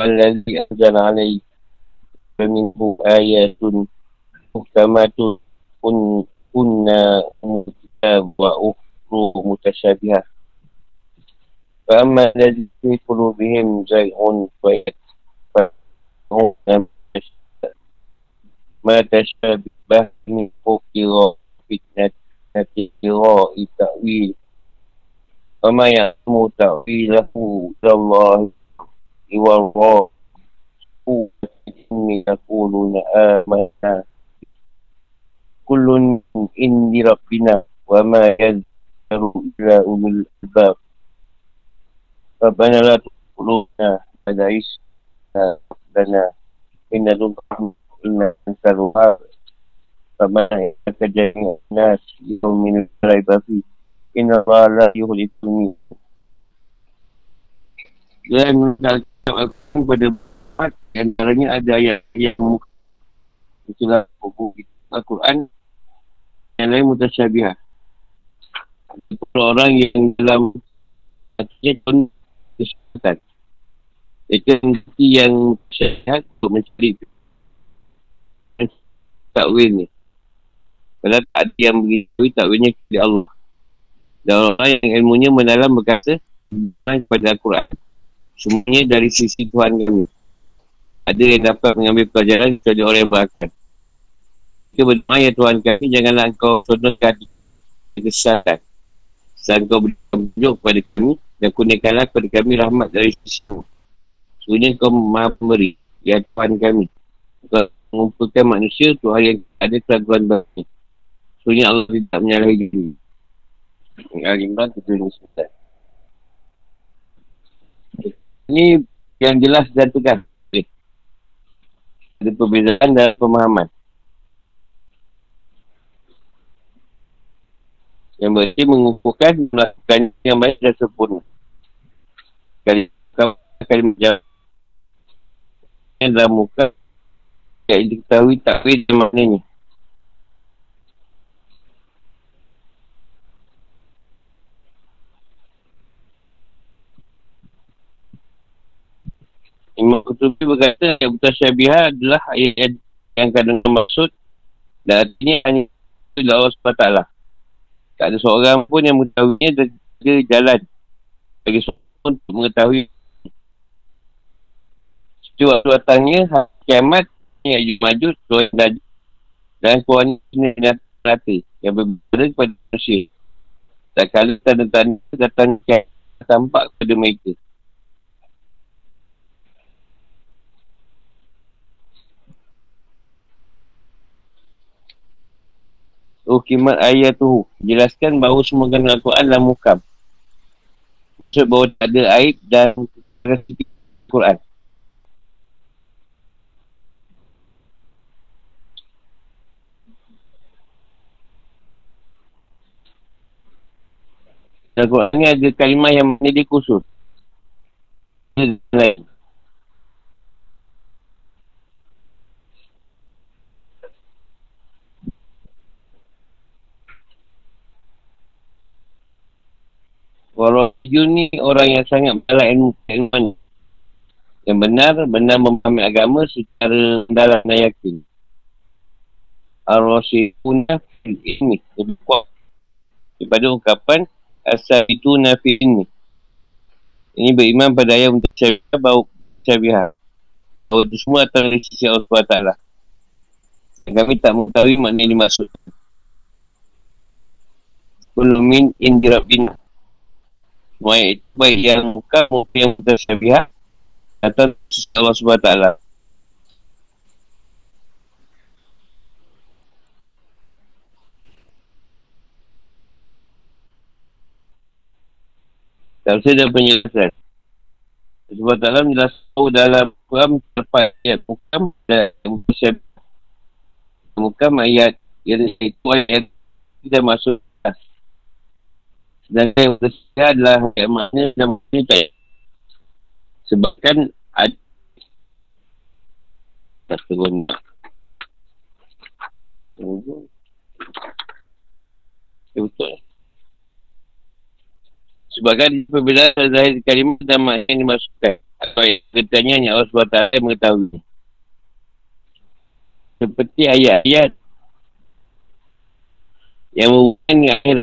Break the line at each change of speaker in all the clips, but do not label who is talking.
الذي أنزل عليك فمنه آيات محكمات كنا كتاب الكتاب وأخر متشابهة. فأما الذي في قلوبهم زيء فيكفرون ما تشابه من كفر فتنة ابتغاء تأويل وما يعلم تأويله إلا الله إني يقولون آمنا كل إن ربنا وما يذكر إلا أولو الألباب ربنا لا تقلوبنا بعد عيش لنا إن لله إن أنت فما إنك جميع الناس يوم من الريب فيه إن الله لا يخلف الميت mengalami kepada empat antaranya ada ayat yang muka itulah buku Al-Quran yang lain mutasyabihat orang yang dalam hatinya pun kesempatan. Mereka yang syahat untuk mencari takwil ni. Kalau tak ada yang begitu, takwilnya kepada Allah. Dan orang yang ilmunya mendalam berkata, kepada Al-Quran. Semuanya dari sisi Tuhan kami. Ada yang dapat mengambil pelajaran kepada orang yang berakal. Kita berdoa ya Tuhan kami, janganlah engkau contohkan kesalahan. Saat engkau bertunjuk kepada kami, dan kurniakanlah kepada kami rahmat dari sisimu. Sebenarnya kau maha pemberi. Ya Tuhan kami. Kau mengumpulkan manusia Tuhan yang ada keraguan bagi. Sebenarnya Allah tidak menyalahi diri. Al-Imran tujuh sembilan. Ini yang jelas. Okay. Ada perbezaan dan pemahaman. Yang berarti mengumpulkan melakukan yang baik dan sempurna. Kali akan menjawab. Yang dalam muka yang diketahui takwil dan maknanya. Imam Qutubi berkata yang buta syabiha adalah ayat yang kadang maksud dan artinya hanya Allah SWT. Tak ada seorang pun yang mengetahuinya dia jalan. Bagi seorang untuk mengetahui. Setiap waktu datangnya kiamat yang ajut maju seorang dan dan seorang ini rata yang berbeda kepada manusia. Tak kala tanda-tanda datang kiamat tampak kepada mereka Ukimat ayat tu. Jelaskan bahawa semua kandungan Al-Quran adalah mukam. Maksud bahawa tak ada aib dan Al-Quran. Al-Quran ni ada kalimah yang menjadi khusus. Lain Warahyu ni orang yang sangat balai ilmu keilmuan. Yang benar, benar memahami agama secara dalam dan yakin. Ar-Rasyid punah ini lebih kuat daripada ungkapan asal itu nafi ini. Ini beriman pada ayat untuk syabihat bahawa syabihat. Bahawa itu semua datang dari sisi Allah. Dan kami tak mengetahui makna ini maksud. Kulumin indirabina baik baik yang bukan maupun yang mutasyabihat atau Allah SWT Tak usah ada penjelasan Sebab dalam jelas tahu dalam Al-Quran terlepas ayat Mukam dan. Mukam ayat yang itu ayat kita masuk Sedangkan yang ketiga adalah makna dan tak Sebabkan ada terguna Ya betul. Sebabkan perbezaan zahir kalimah dan makna yang dimasukkan atau ayat ketanya yang Allah SWT mengetahui. Seperti ayat-ayat yang menghubungkan dengan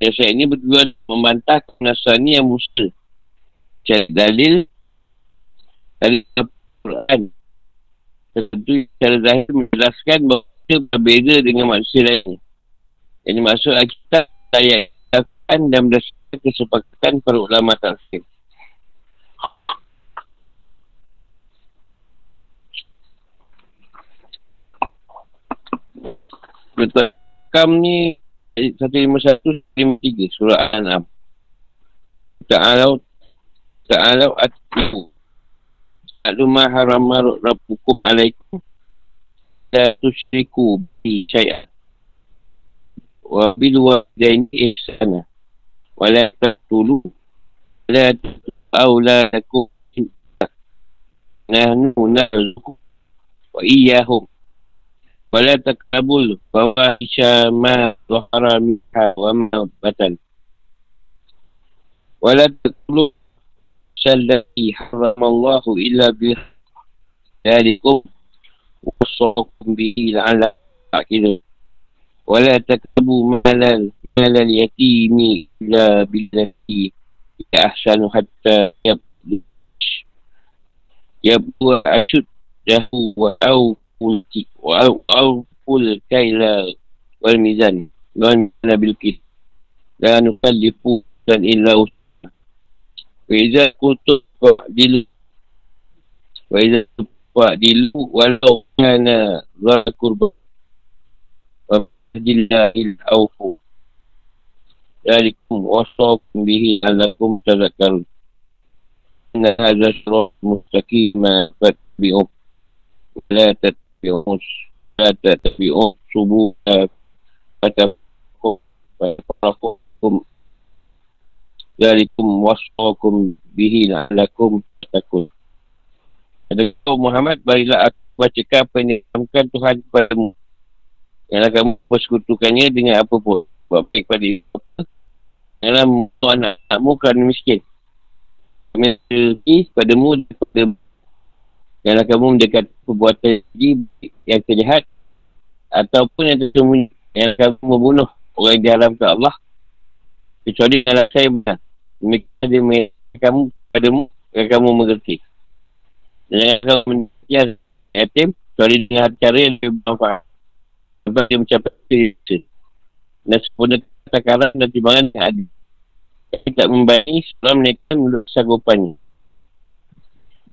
akhir. Ayat ini bertujuan membantah Nasrani yang musta. Cara dalil dari Al-Quran. Tentu cara zahir menjelaskan bahawa dia berbeza dengan manusia lain. Yang dimaksud Alkitab ayat dan berdasarkan kesepakatan para ulama tafsir. Betul. Kam ni 151-53 surah Al-An'am. Ta'alau Ta'alau atiku. Alumah haramah rabbukum alaikum. La tusyriku bi syai'an. Wa bil wa'daini ihsana. Wa la taqtulu. La auladakum. Nahnu na'zukum. Wa iyahum. ولا تقربوا الفواحش ما ظهر منها وما بطن. ولا تقتلوا التي حرم الله إلا بذلكم وصاكم به لعل تعقلون ولا تكتبوا مال مال اليتيم إلا بالتي أحسن حتى يبلغ. يبلغ أشده وأوفوا أو كل الكيل والميزان والميزان بالكيل لا نكلف إلا وسعها. وإذا كنتم فأدل وإذا كنتم ولو كان ذا قربى وبعد الله الأوفوا ذلكم وصاكم به لعلكم تذكرون. إن هذا صراط مستقيما فاتبعوه. ولا تتبعوا tattabi'un la tattabi'un subuh fatakum fatakum dalikum wasfakum bihi la'alakum takun. Ada kau Muhammad barilah aku bacakan apa yang dikatakan Tuhan kepadamu. Janganlah kamu persekutukannya dengan apa pun. Buat baik pada apa untuk anak-anakmu kerana miskin. Kami rezeki padamu daripada Janganlah kamu mendekat perbuatan yang terlihat ataupun yang tersembunyi. Janganlah kamu membunuh orang yang diharamkan Allah. Kecuali kalau saya benar. Demikian dia mengingatkan kamu padamu yang kamu mengerti. Jangan kamu menyiapkan yatim kecuali dengan cara yang lebih bermanfaat. Sebab dia mencapai kehidupan. Dan sempurna takaran dan timbangan yang ada. Tak membayani sebelum mereka menurut sanggupannya.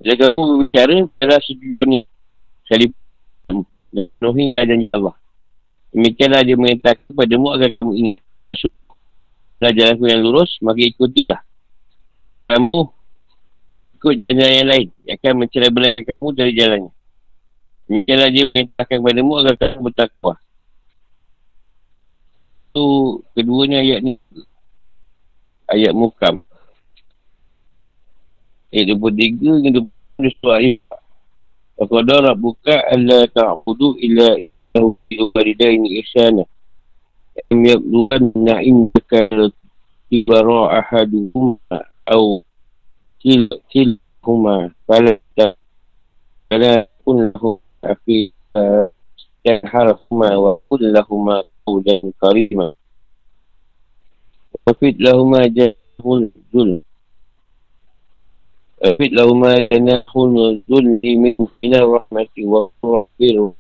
Bila kamu berbicara, adalah sejujur ni. Sekali penuhi adan Allah. Demikianlah dia mengatakan mu agar kamu ingin masuk jalan yang lurus, maka ikutilah. Kamu ikut jalan yang lain yang akan mencerai belah kamu dari jalannya. Demikianlah dia mengatakan mu agar kamu bertakwa. Itu keduanya ayat ni. Ayat mukam. Ayat 23 dengan 23 ayat. Faqadar rabbuka alla ta'budu illa ilahu biwalidaini ihsana. Am yabluganna indaka kibara ahaduhuma au kil kilhuma fala ta fala kun lahu afi harfuma wa kun lahuma qawlan karima. Wafid lahuma jahul zulm أفت لهما يناخون ذلي من فينا رحمة وغفر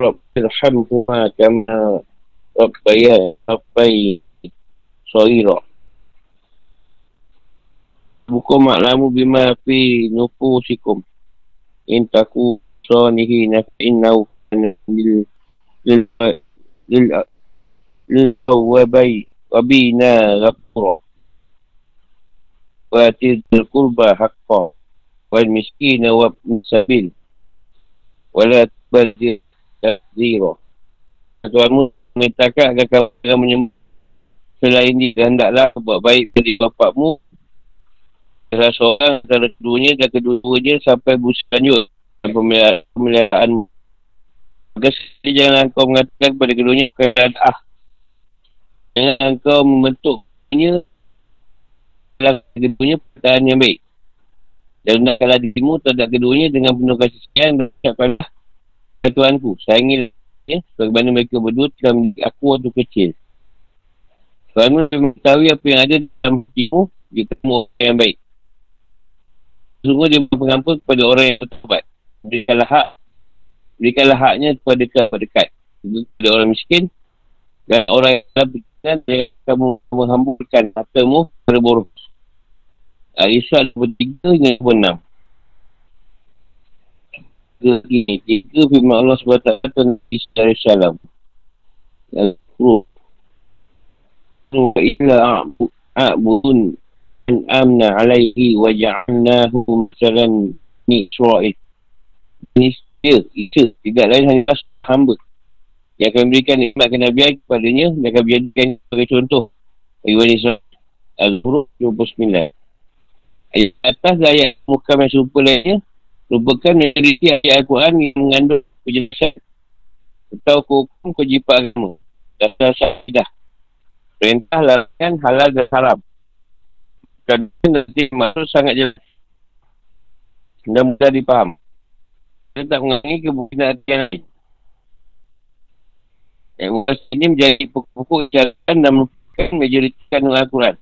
رب ارحمهما كما ربيا ربي صغيرا. بكم أعلم بما في نفوسكم. إن تكون صانهين فإنه كان للأوابين وبينا غفورا. wa atidul kurba haqqa wa miskina wa sabil, wa la takzira Tuhanmu mengatakan agar kamu akan menyembah selain ini dan taklah buat baik dari bapakmu salah seorang antara keduanya dan keduanya sampai busukan juga dan pemeliharaan agar sekali jangan kau mengatakan kepada keduanya keadaan ah. Jangan kau membentuknya dalam keduanya pertahanan yang baik dan hendaklah dirimu terhadap keduanya dengan penuh kasih sayang dan ucapkanlah Tuhanku, sayangilah ya, bagaimana mereka berdua telah menjadi aku waktu kecil kerana mengetahui apa yang ada dalam hatimu, dia ketemu orang yang baik. Sungguh dia mengampun kepada orang yang bertobat. Berikanlah hak. Berikanlah haknya kepada kerabat dekat. Kepada orang miskin. Dan orang yang telah berikan, dia kamu menghamburkan hartamu kepada boros. Al-Isra 23 hingga 26. Tiga, tiga, firman Allah SWT tentang Isra Salam. Al-Qur'an illa a'budun an amna alaihi wa ja'alnahu misalan ni Israel ini dia, itu tidak lain hanya hamba yang akan memberikan nikmat kenabian kepadanya dan akan menjadikan sebagai contoh bagi Bani Israel Al-Huruf 29 ayat atas ayat muka yang serupa lainnya merupakan menjadi ayat Al-Quran yang mengandung penjelasan atau hukum kejipan agama dasar syidah Perintah larangan halal dan haram. Dan nanti masuk sangat jelas. Dan mudah dipaham. Kita tak mengenai kemungkinan yang lain. Yang ini menjadi pokok-pokok jalan dan merupakan majoritikan dengan Al-Quran.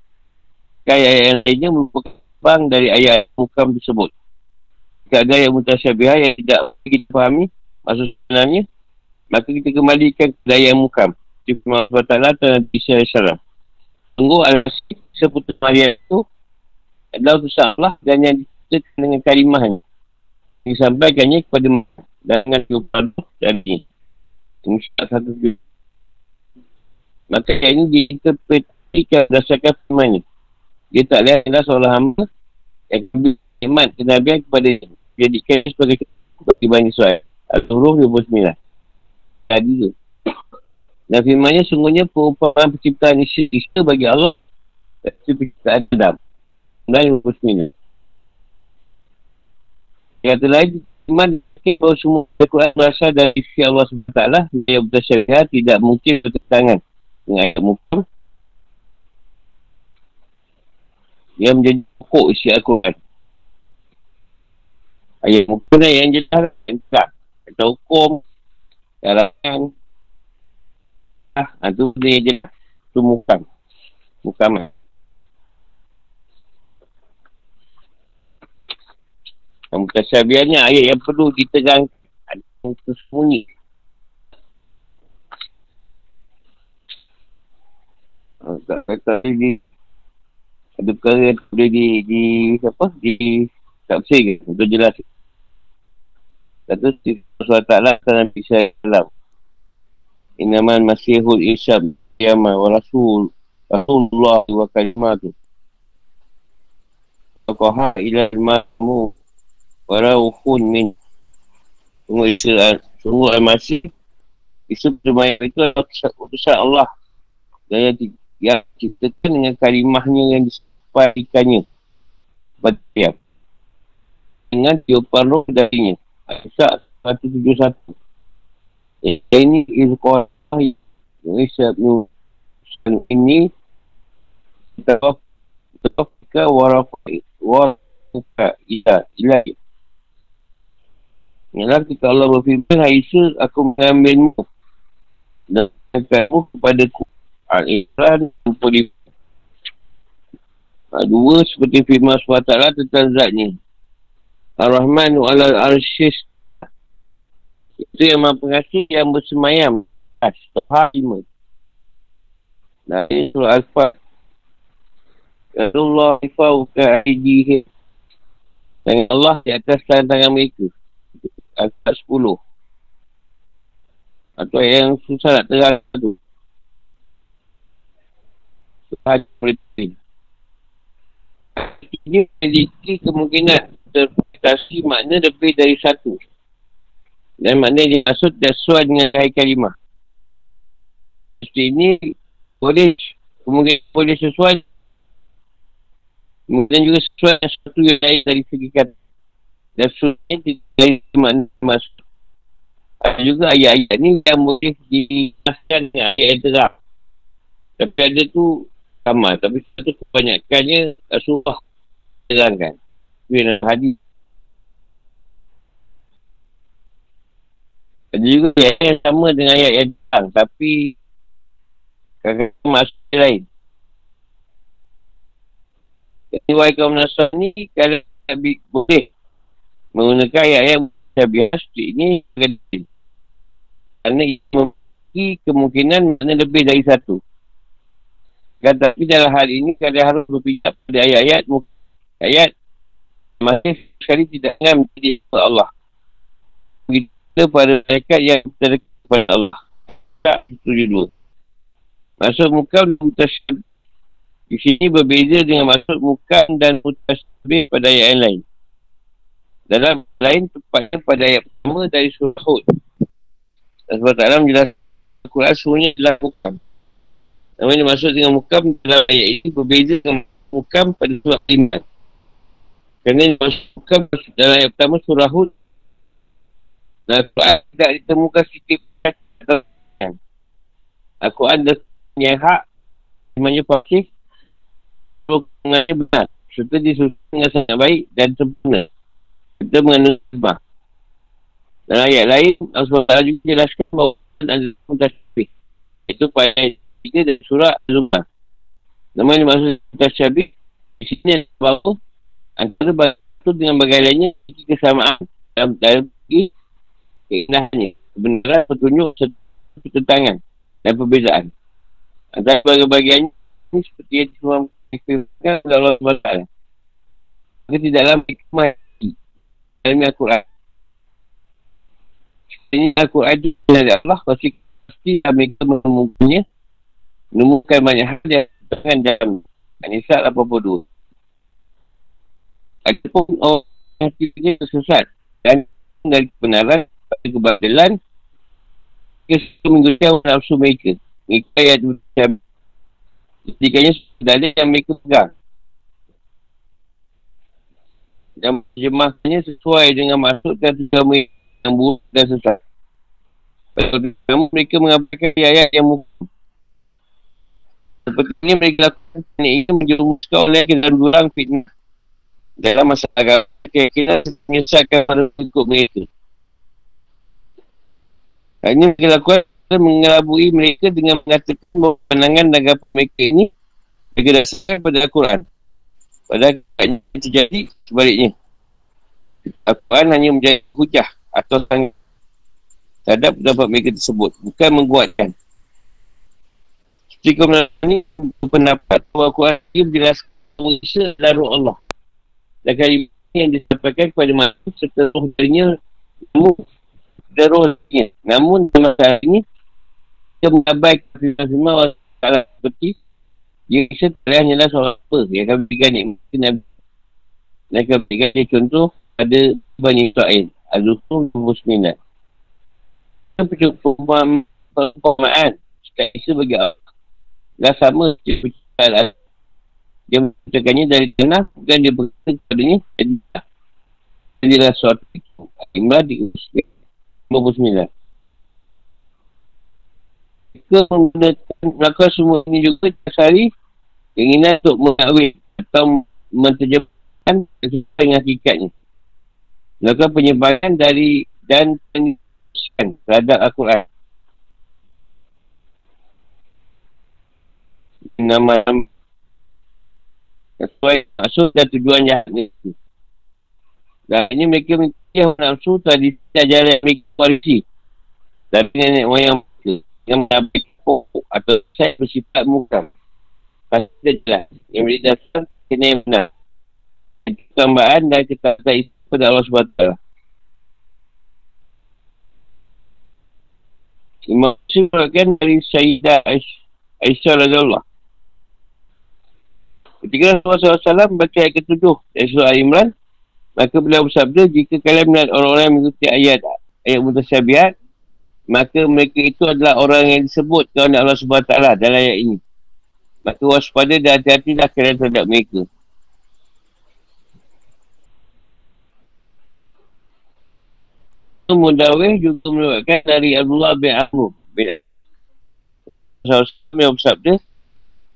Ayat yang lainnya merupakan bang dari ayat mukam tersebut. Jika ada yang mutasyabiah yang tidak kita fahami maksud sebenarnya, maka kita kembalikan ke ayat mukam. Firman Allah Ta'ala dan Isa Salam. Tunggu al-Masih seputar Maria itu adalah utusan Allah dan yang diceritakan dengan kalimahnya. Disampaikannya kepada dengan kepada dan ini. Ini satu. Maka yang ini diinterpretasikan berdasarkan firman Dia tak lihat adalah seorang hamba yang kebih iman kenabian kepada jadikan sebagai kebahan Israel. Al-Huruf 29. Tadi tu. Dan firmannya sungguhnya perumpamaan penciptaan Isa bagi Allah seperti penciptaan Adam. Dan. Yang kata lain, iman bahawa semua Al-Quran berasal dari isi Allah SWT yang bersyariat tidak mungkin bertentangan dengan ayat muka yang menjadi pokok isi Al-Quran. Ayat muka yang jelas, tak. Kata hukum, larangan, Ah, ha, tu dia je. Tu mukam. Mukam. Yang mutasabiannya ayat yang perlu ditegang yang tersembunyi. Ah, tak kata ini ada perkara yang boleh di, di apa di tak bersih ke? Untuk jelas. Kata Allah Ta'ala akan Nabi Sallam Inaman masihul isyam Yama wa rasul Rasulullah wa kalimatu Qaha ila al-ma'mu Wa rauhun min. Sungguh Isa Sungguh al-masih Isa bermayat itu adalah utusan Allah. Dan yang, yang ciptakan dengan kalimahnya yang paikannya Batiam Dengan tiupan roh darinya Aisyah 171 Eh, ini Izqorah Indonesia Dan ini. Tafika warafai Warafuka Ila Ila. Ialah kita Allah berfirman Aisyah aku mengambilmu Dan kamu kepada Al-Iqran Pulih Ha, dua seperti firman SWT tentang zat ni. Ar-Rahman wa arshis Itu yang maha pengasih yang bersemayam. Sebab lima. Dan ini surah Al-Fatima. Allah ifauka aidihi. Dan Allah di atas tangan-tangan mereka. Al-Fatima sepuluh. Atau yang susah nak terang tu. Sebab ini memiliki kemungkinan ter interpretasi makna lebih dari satu. Dan makna yang dimaksud dah sesuai dengan kaya kalimah. Seperti ini boleh, kemungkinan boleh sesuai Kemudian juga sesuai dengan sesuatu yang lain dari segi kata. Dan sesuai dari makna maksud. Ada juga ayat-ayat ni yang boleh dimasukkan dengan ayat terang. Tapi ada tu sama. Tapi satu kebanyakannya Rasulullah terangkan. Yang hadis. Ada juga yang sama dengan ayat yang terang. Tapi kadang-kadang maksud lain. Jadi wahai kaum Nasrani ni kalau Nabi boleh menggunakan ayat yang biasa seperti ini kerana ia memiliki kemungkinan mana lebih dari satu. Dan tapi dalam hal ini kalau harus berpijak pada ayat-ayat ayat masih sekali tidak akan menjadi Allah. Begitu pada mereka yang terdekat kepada Allah. Tak setuju dua. Maksud muka mutasyabih di sini berbeza dengan maksud mukan dan mutasbih pada ayat yang lain. Dalam lain tepatnya pada ayat pertama dari surah Hud. Dan sebab taklah menjelaskan Al-Quran semuanya adalah mukam. Namun yang maksud dengan mukam dalam ayat ini berbeza dengan mukam pada surah iman. Kerana mukam dalam ayat pertama surah Hud. Dan Al-Quran tidak ditemukan sikit Al-Quran dah yang hak semuanya pasif mengenai benar. Serta disusun dengan sangat baik dan sempurna. Kita mengenai sebab dalam ayat lain SWT juga jelaskan bahawa ada mutasyabbih itu pada ayat 3 dari surah Al-Zumar nama yang maksud mutasyabbih di sini yang bahawa antara batu dengan bagai lainnya kesamaan dalam dalam keindahannya. Kebenaran petunjuk pertentangan dan perbezaan. Antara bagian-bagiannya seperti yang Imam Hikmah Allah SWT Maka tidaklah hikmah Dalam Al-Quran. Ini Al-Quran itu Dari Allah Pasti Pasti mereka menemukannya Menemukan banyak hal Yang dengan dalam An-Nisa 82 Ataupun orang yang hatinya tersesat Dan dari kebenaran Pada kebatilan Kesuatu menggunakan nafsu mereka Mereka yang Ketikanya sudah ada yang mereka pegang. Dan jemahnya sesuai dengan maksud dan mereka yang buruk dan sesat. Pertama mereka mengabarkan ayat yang muka. Seperti ini mereka lakukan ini menjerumuskan oleh dalam durang fitnah. Dalam masyarakat kira-kira menyesatkan pada ikut mereka. Hanya mereka lakukan mengelabui mereka dengan mengatakan bahawa pandangan dan agama mereka ini mereka dasarkan pada Al-Quran. Padahal terjadi sebaliknya. Al-Quran hanya menjadi hujah atau sangat terhadap pendapat mereka tersebut. Bukan menguatkan. Seperti kemudian ini berpendapat bahawa Al-Quran ini menjelaskan adalah roh Allah. Dan kali ini yang disampaikan kepada manusia serta roh darinya namun dan darinya. Namun dalam hal ini dia mengabaikan firman-firman Allah Ta'ala seperti dia rasa kalian hanyalah seorang apa. Yang akan berikan nikmat Nabi dan akan berikan contoh pada Bani Israel Al-Zuhur 29 dan perumpamaan sekali isa bagi Allah dah sama dia percaya dia menciptakannya dari tanah bukan dia berkata kepadanya jadi jadilah suatu Imran 59 mereka menggunakan melakukan semua ini juga dasari keinginan untuk mengawin atau menterjemahkan dengan hakikatnya. Melakukan penyebaran dari dan penyusupan terhadap Al-Quran. Nama sesuai maksud dan tujuan jahat ni. Dan ini mereka memiliki nafsu tadi ajaran mereka kualiti. Tapi nenek moyang yang mendapat pokok atau saya bersifat mukam. Pasti jelas. Yang boleh dasar, kena yang benar. Tambahan dan kata-kata itu pada Allah SWT. Imam berkata dari Sayyidah Aisyah Rasulullah. Ketika Rasulullah SAW baca ayat ketujuh dari surah Al-Imran, Maka beliau bersabda, jika kalian melihat orang-orang yang mengikuti ayat ayat mutasyabihat, maka mereka itu adalah orang yang disebut oleh Allah SWT dalam ayat ini. Maka waspada dan hati-hatilah kalian terhadap mereka. Mudawih juga menyebutkan dari Abdullah bin Amr bin Rasulullah yang bersabda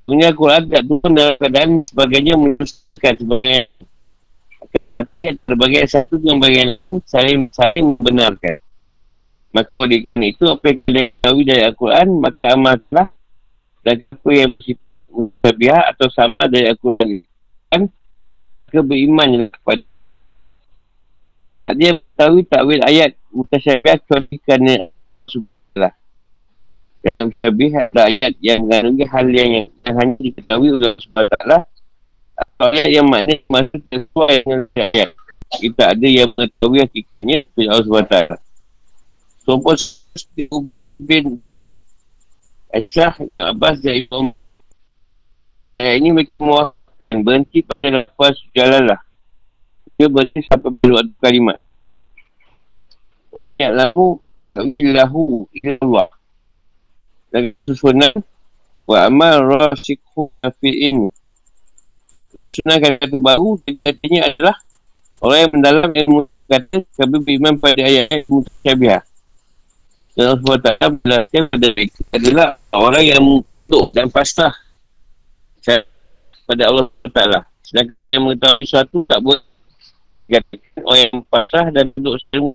punya Quran tak turun dalam keadaan sebagainya menuliskan sebagai sebagai satu yang bagian saling saling membenarkan maka oleh itu apa yang kita tahu dari Al-Quran maka amatlah dan apa yang bersifat atau sama dari Al-Quran kan keberiman kepada dia tahu takwil ayat mutasyabihat kecuali kerana yang mutasyabihat ada ayat yang mengandungi hal yang, yang, yang hanya diketahui oleh subhanallah atau ayat yang maknanya masuk sesuai dengan ayat kita ada yang mengetahui hakikatnya dari Allah SWT Contoh bin Aisyah Abbas dan Ibn Ayat ini mereka mewakilkan berhenti pada lepas jalan lah. Dia berhenti sampai berluat kalimat. Ya lahu lahu ilallah dan susunan wa amal rasikhu nafi'in susunan kata baru katanya adalah orang yang mendalam ilmu kata kami beriman pada ayat mutasyabiah dan Allah SWT berlaku pada mereka adalah orang yang mengutuk dan pasrah pada Allah SWT sedangkan yang mengetahui sesuatu tak buat orang yang pasrah dan duduk setelah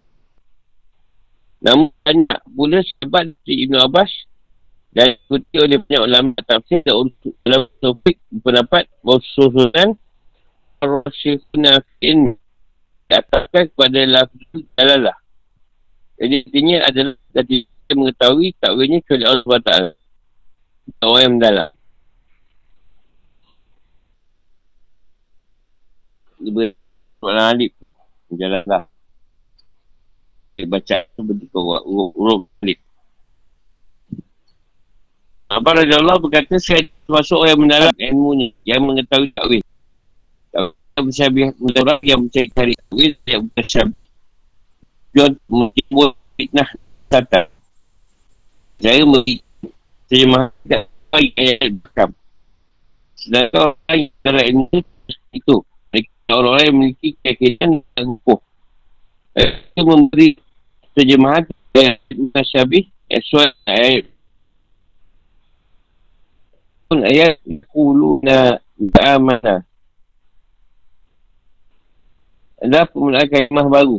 Namun banyak pula sebab Ibn Abbas dan ikuti oleh banyak ulama tafsir dan untuk dalam topik pendapat bahawa susunan Rasulullah Fin diataskan kepada lafzu dalalah. Jadi intinya adalah tadi kita mengetahui takwilnya kepada Allah SWT. Orang yang mendalam. Dia bersoalan alif. Jalanlah baca tu bentuk urut balik. Abang Raja Allah berkata, saya termasuk orang yang mendalam ilmu ni, yang mengetahui takwil. Takwil bersyabiah, orang yang mencari cari takwil, yang bersyabiah. John mengibul fitnah datang. Saya memberi terjemahkan baik ayat bekam. Sedangkan orang yang dalam ilmu itu, orang-orang yang memiliki keyakinan dan hukum. Mereka memberi terjemahan ayat Nasyabih Eswat ayat pun ayat Kuluna Ba'amana. Adalah pemulaan kalimah baru.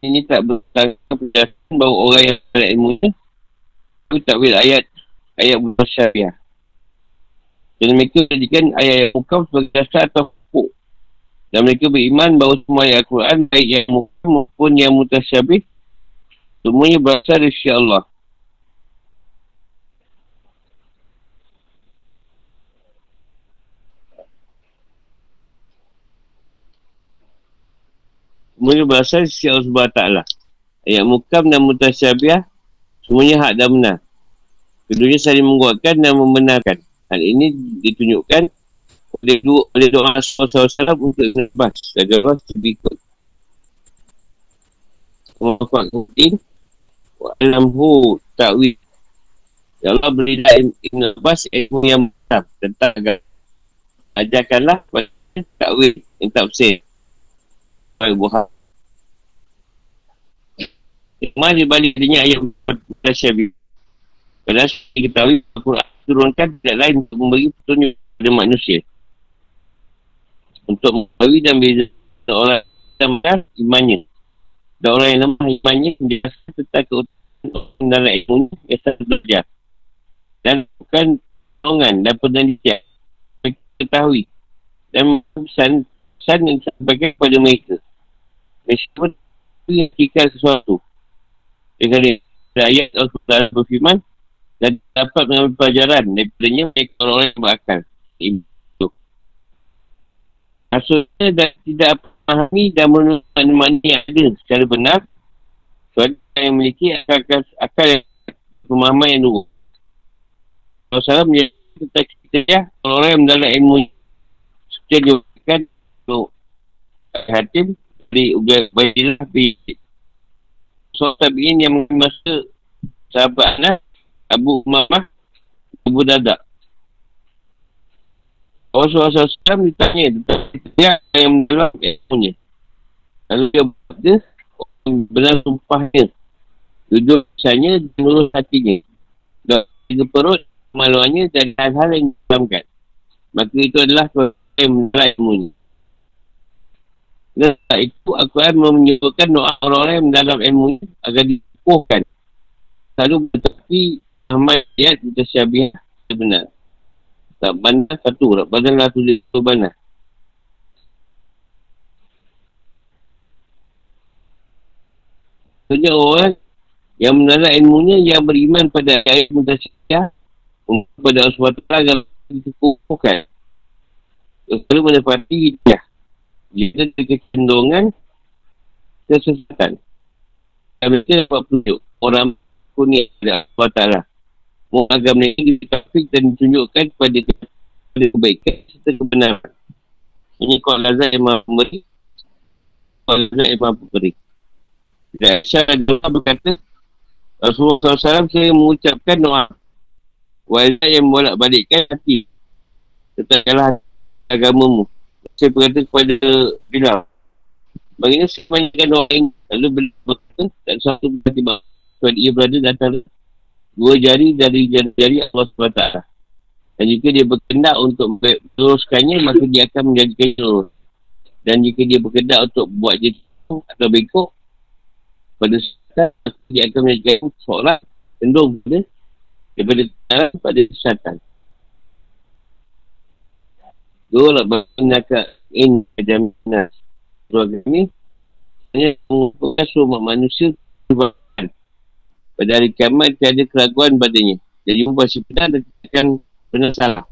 Ini tak bertanggung penjelasan bahawa orang yang ada ilmu ni itu tak boleh ayat ayat Nasyabih dan mereka jadikan ayat Mukam sebagai dasar atau dan mereka beriman bahawa semua ayat Al-Quran baik yang muhkim maupun yang mutasyabih semuanya berasal dari Allah. Semuanya berasal sisi Allah SWT. Ayat mukam dan mutasyabih semuanya hak dan benar. Keduanya saling menguatkan dan membenarkan. Hal ini ditunjukkan oleh dua oleh doa Rasulullah SAW untuk Abbas dan Allah lebih ikut Muhammad Kutin Alamhu ta'wid Ya Allah berilah Ibn Abbas ilmu yang benar tentang agama ajarkanlah ta'wid yang tak Baik buah Hikmah di balik dirinya ayat Mutasyabi Padahal kita tahu Al-Quran turunkan tidak lain untuk memberi petunjuk kepada manusia. Untuk mengetahui dan beza orang yang benar imannya. Dan orang yang lemah imannya dia tentang keutamaan dalam ilmu satu belajar dan bukan tolongan dan penelitian. Mereka ketahui. Dan pesan pesan yang disampaikan kepada mereka meskipun itu kikal sesuatu. Dengan ayat Allah berfirman dan dapat mengambil pelajaran daripadanya mereka orang-orang yang berakal. Maksudnya dah tidak memahami dan menurut mana yang ada secara benar Tuan yang memiliki akal, akal, yang pemahaman yang dulu Kalau salah menjadi kita ya Orang-orang yang mendalam ilmu Seperti yang diubatkan Hatim Dari Ugal Bayilah Pi So tabi'in yang masa Sahabat Anas Abu Umamah Abu Dadak Rasulullah SAW ditanya tentang dia yang mendalam ilmunya. Lalu dia dia benar sumpahnya. Duduk misalnya dan urus hatinya. Dan tiga perut maluannya dan hal-hal yang didalamkan. Maka itu adalah yang mendalam ilmunya. Dan itu akan menyebutkan doa orang-orang mendalam ilmunya agar dipuhkan. Lalu bertepi amal ayat kita syabiah sebenarnya. Tak bandar satu. Tak bandar lah tulis tu bandar. Sebenarnya orang yang menarik ilmunya yang beriman pada ayat mutasyikah pada Allah SWT agar dikukuhkan. Perlu menepati hidayah. Jika ada kecendungan kesesatan. Mereka dapat tunjuk orang kuning Allah SWT agama ini ditafik dan ditunjukkan kepada, kepada kebaikan serta kebenaran. Ini kau lazat yang maha pemberi. Kau lazat yang maha pemberi. Dan doa berkata, Rasulullah SAW saya mengucapkan doa. Wajah yang bolak balikkan hati. Tetaplah agamamu. Saya berkata kepada Bilal. Baginda banyakkan doa ini. Lalu berkata, tak satu berkata, sebab ia berada di antara dua jari dari jari-jari Allah SWT. Dan jika dia berkendak untuk teruskannya, maka dia akan menjadikan lurus. Dan jika dia berkendak untuk buat dia atau bengkok, pada saat dia akan menjadikan seolah cenderung pada daripada tanah pada kesihatan. Dua lah berkendak in kejaminan keluarga ini hanya mengumpulkan semua manusia pada hari kiamat tiada keraguan padanya. Jadi pun pasti benar dan akan benar salah.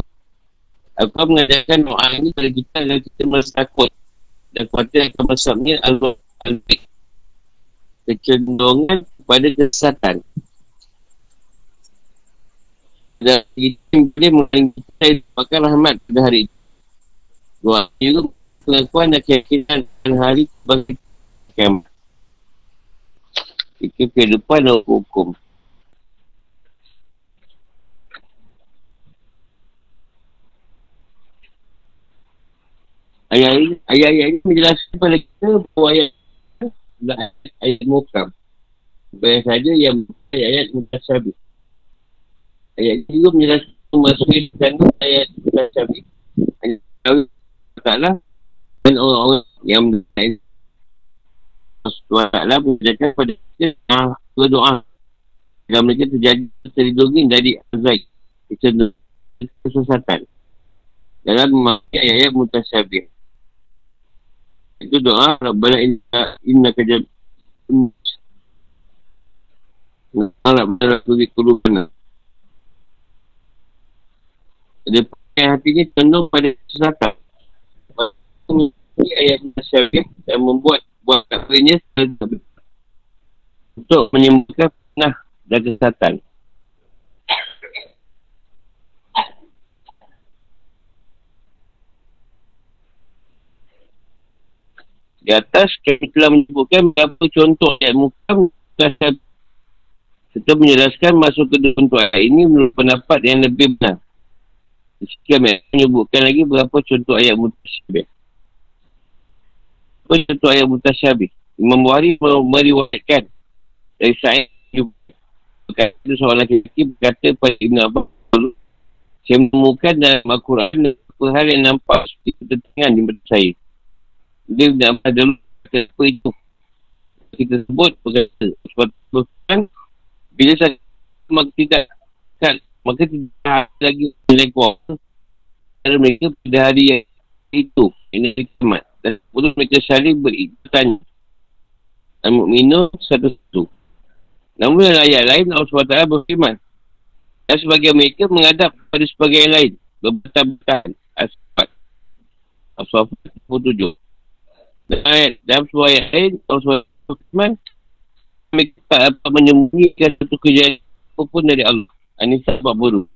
Aku mengajarkan doa ini kepada kita agar kita merasa takut. Dan khawatir akan masuknya Allah Al-Bik. Kecenderungan kepada kesesatan. Dan kita boleh mengalami kita dapatkan rahmat pada hari itu. Doa juga pengakuan dan keyakinan dan hari bagi kiamat. Itu kehidupan dan hukum. Ayat-ayat ini menjelaskan kepada kita bahawa ayat ayat, ayat mukam. Banyak saja yang ayat-ayat mutasabih. Ayat ini juga menjelaskan memasukkan ayat mutasabih. Ayat Allah dan orang-orang yang menjelaskan Allah menjelaskan kepada kita ah, berdoa. Dan mereka terjadi terlindungi dari azab kesesatan. Dalam memakai ayat-ayat mutasyabih itu doa Rabbana inna inna kajab Rabbana kuli kulubana dia pakai hatinya cenderung pada kesesatan ayat mutasyabih dan membuat buat katanya untuk menyembuhkan penah dan kesehatan. Di atas kami telah menyebutkan beberapa contoh ayat mukam serta menjelaskan masuk ke contoh ayat ini menurut pendapat yang lebih benar. Sekian menyebutkan lagi beberapa contoh ayat mutasyabih contoh ayat mutasyabih? Imam Buhari meriwayatkan dari Sa'id berkata seorang lelaki berkata pada Ibn Abbas saya menemukan dalam Al-Quran apa hal yang nampak seperti ketentangan di mata saya. Dia Ibn Abbas dulu kata apa itu? Kita sebut berkata sebab kan bila saya maka tidak kan maka tidak lagi nilai kuasa mereka pada hari yang itu ini hikmat dan kemudian mereka saling berikutkan Al-Mu'minun satu-satu Namun dalam ayat lain Allah SWT berfirman Dan sebagian mereka menghadap pada sebagian lain Berbetul-betul Asfat Asfat 27 Dan ayat dalam sebuah ayat lain Allah SWT berfirman Mereka tak dapat menyembunyikan satu kejadian apapun dari Allah Ini sebab buruk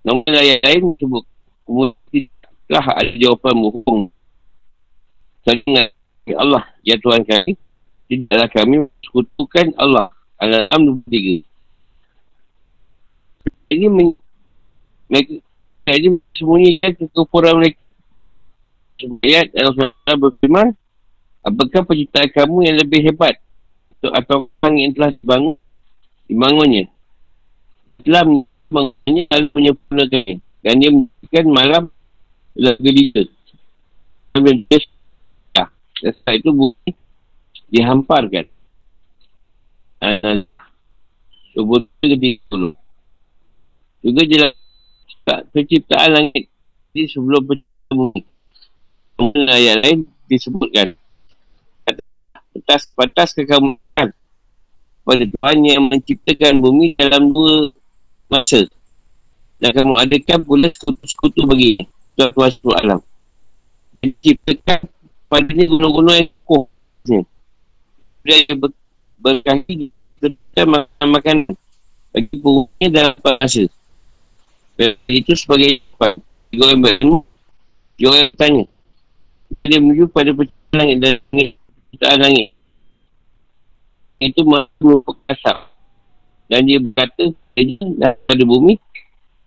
Namun ayat lain sebut Kemudian lah ada jawapan muhung Sangat Allah ya Tuhan kami tidaklah kami sekutukan Allah Al-An'am 23 ini mereka ini sembunyikan kekufuran mereka. Ayat Allah berfirman apakah penciptaan kamu yang lebih hebat? Atau, atau orang yang telah dibangun dibangunnya? Telah mengenai lalu menyempurnakan dan dia memberikan malam lagi dia. Dan dia setelah itu bumi dihamparkan. Uh, Subuh itu ketika dulu juga jelas penciptaan langit di sebelum penciptaan bumi. Kemudian ayat lain disebutkan. Atas batas kekamuan pada Tuhan yang menciptakan bumi dalam dua masa. Dan kamu adakan pula sekutu-sekutu bagi Tuhan Tuhan Alam. Menciptakan padanya gunung-gunung yang kokoh dia ber, berkaki kita makan makanan. Bagi bumi dalam masa dan itu sebagai Dia orang baru Dia orang bertanya. Dia menuju pada penciptaan langit dan langit langit. Itu merupakan kasar. Dan dia berkata Pada bumi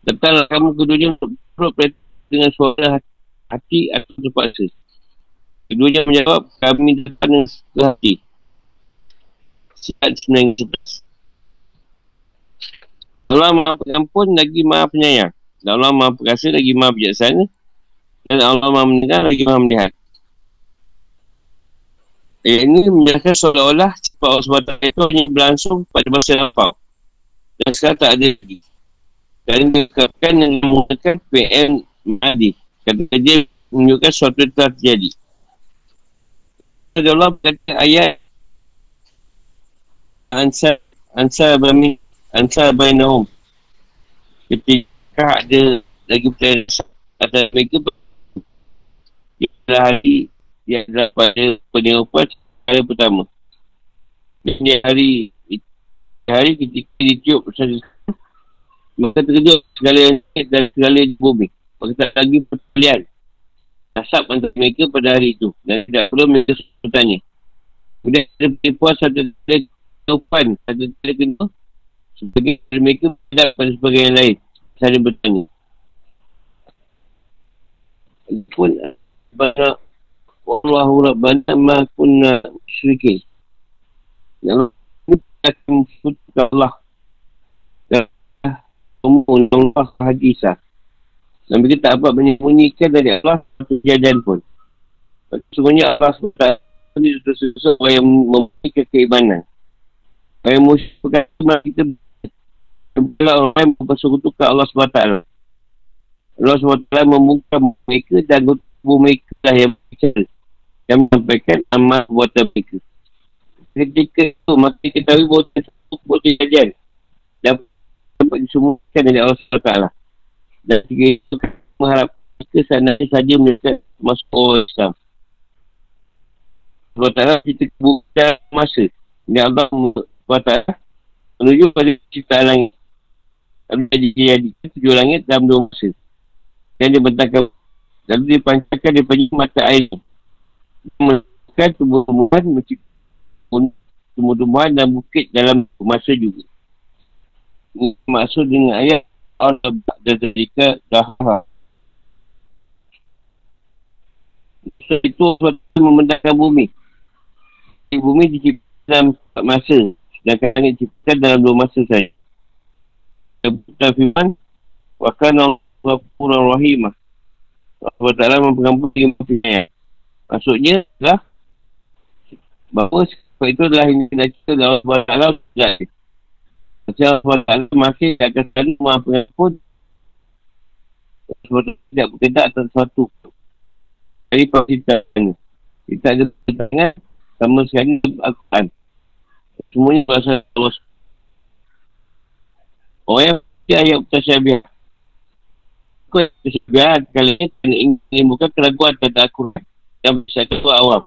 Datanglah kamu keduanya untuk berperhatian dengan suara hati, hati atau terpaksa. Keduanya menjawab, kami datang ke hati. Sihat 911. Allah maha pengampun lagi maha penyayang. Dan Allah maha perkasa lagi maha bijaksana. Dan Allah maha mendengar lagi maha melihat. Ayat ini menjelaskan seolah-olah sifat Allah SWT itu hanya berlangsung pada masa lapar. Dan sekarang tak ada lagi. Dan ini dikatakan yang menggunakan PM Mahdi. Kata dia menunjukkan sesuatu yang telah terjadi. Allah berkata ayat. Ansar Ansar Bami Ansar Bainahum Ketika ada Lagi percaya Atas mereka Pada hari Yang adalah pada Penyurupan Hari pertama. Dan dia hari Hari ketika Satu Maka terkejut Segala yang Dan segala di bumi. Maka tak lagi pertalian Nasab antara mereka pada hari itu Dan tidak perlu mereka bertanya Kemudian ada penipuan satu Kehidupan Satu kena sebagai mereka tidak pada sebagai yang lain. Saya bertanya. Pun pada Allahu Rabbana ma kunna syirikin. Yang akan menfutukan Allah. Dan umum Allah hadisah. Dan mereka tak dapat menyembunyikan dari Allah satu kejadian pun. Sebenarnya Allah SWT ini sesuatu yang memiliki keimanan. Yang musyrik berkata kita Bila orang yang mempersekutukan Allah SWT Allah SWT membuka mereka dan tubuh mereka lah yang berbicara Yang menyampaikan amal buatan mereka Ketika itu maka kita tahu bahawa tersebut buat kejadian Dan dapat disumurkan dari Allah SWT Dan ketika itu mengharap mereka sana saja mereka masuk orang Islam Allah Ta'ala kita buka masa Ini Allah SWT menuju pada ciptaan langit Lalu dia jadi tujuh langit dalam dua masa. Dan dia bentangkan. Lalu dia pancarkan daripada mata air. Dia melakukan tumbuh-tumbuhan menciptakan tumbuh-tumbuhan dan bukit dalam masa juga. Maksud dengan ayat Allah dan jika dah So, itu memendangkan bumi. Bumi diciptakan dalam masa. Sedangkan langit diciptakan dalam dua masa saja. Dan firman wa kana ghafurur rahim. Allah Ta'ala mempengampun dengan penyayang maksudnya adalah bahawa sebab itu adalah yang kita cerita dalam Allah Ta'ala macam Allah Ta'ala masih akan selalu maha pengampun sebab tidak berkedak atas sesuatu dari perintahnya kita ada perintahnya sama sekali Al-Quran semuanya berasal Allah Orang yang percaya ayat mutasyabihat. Kau mutasyabihat kalau ini ingin bukan keraguan tentang Al-Quran. Yang bersyakat itu awam.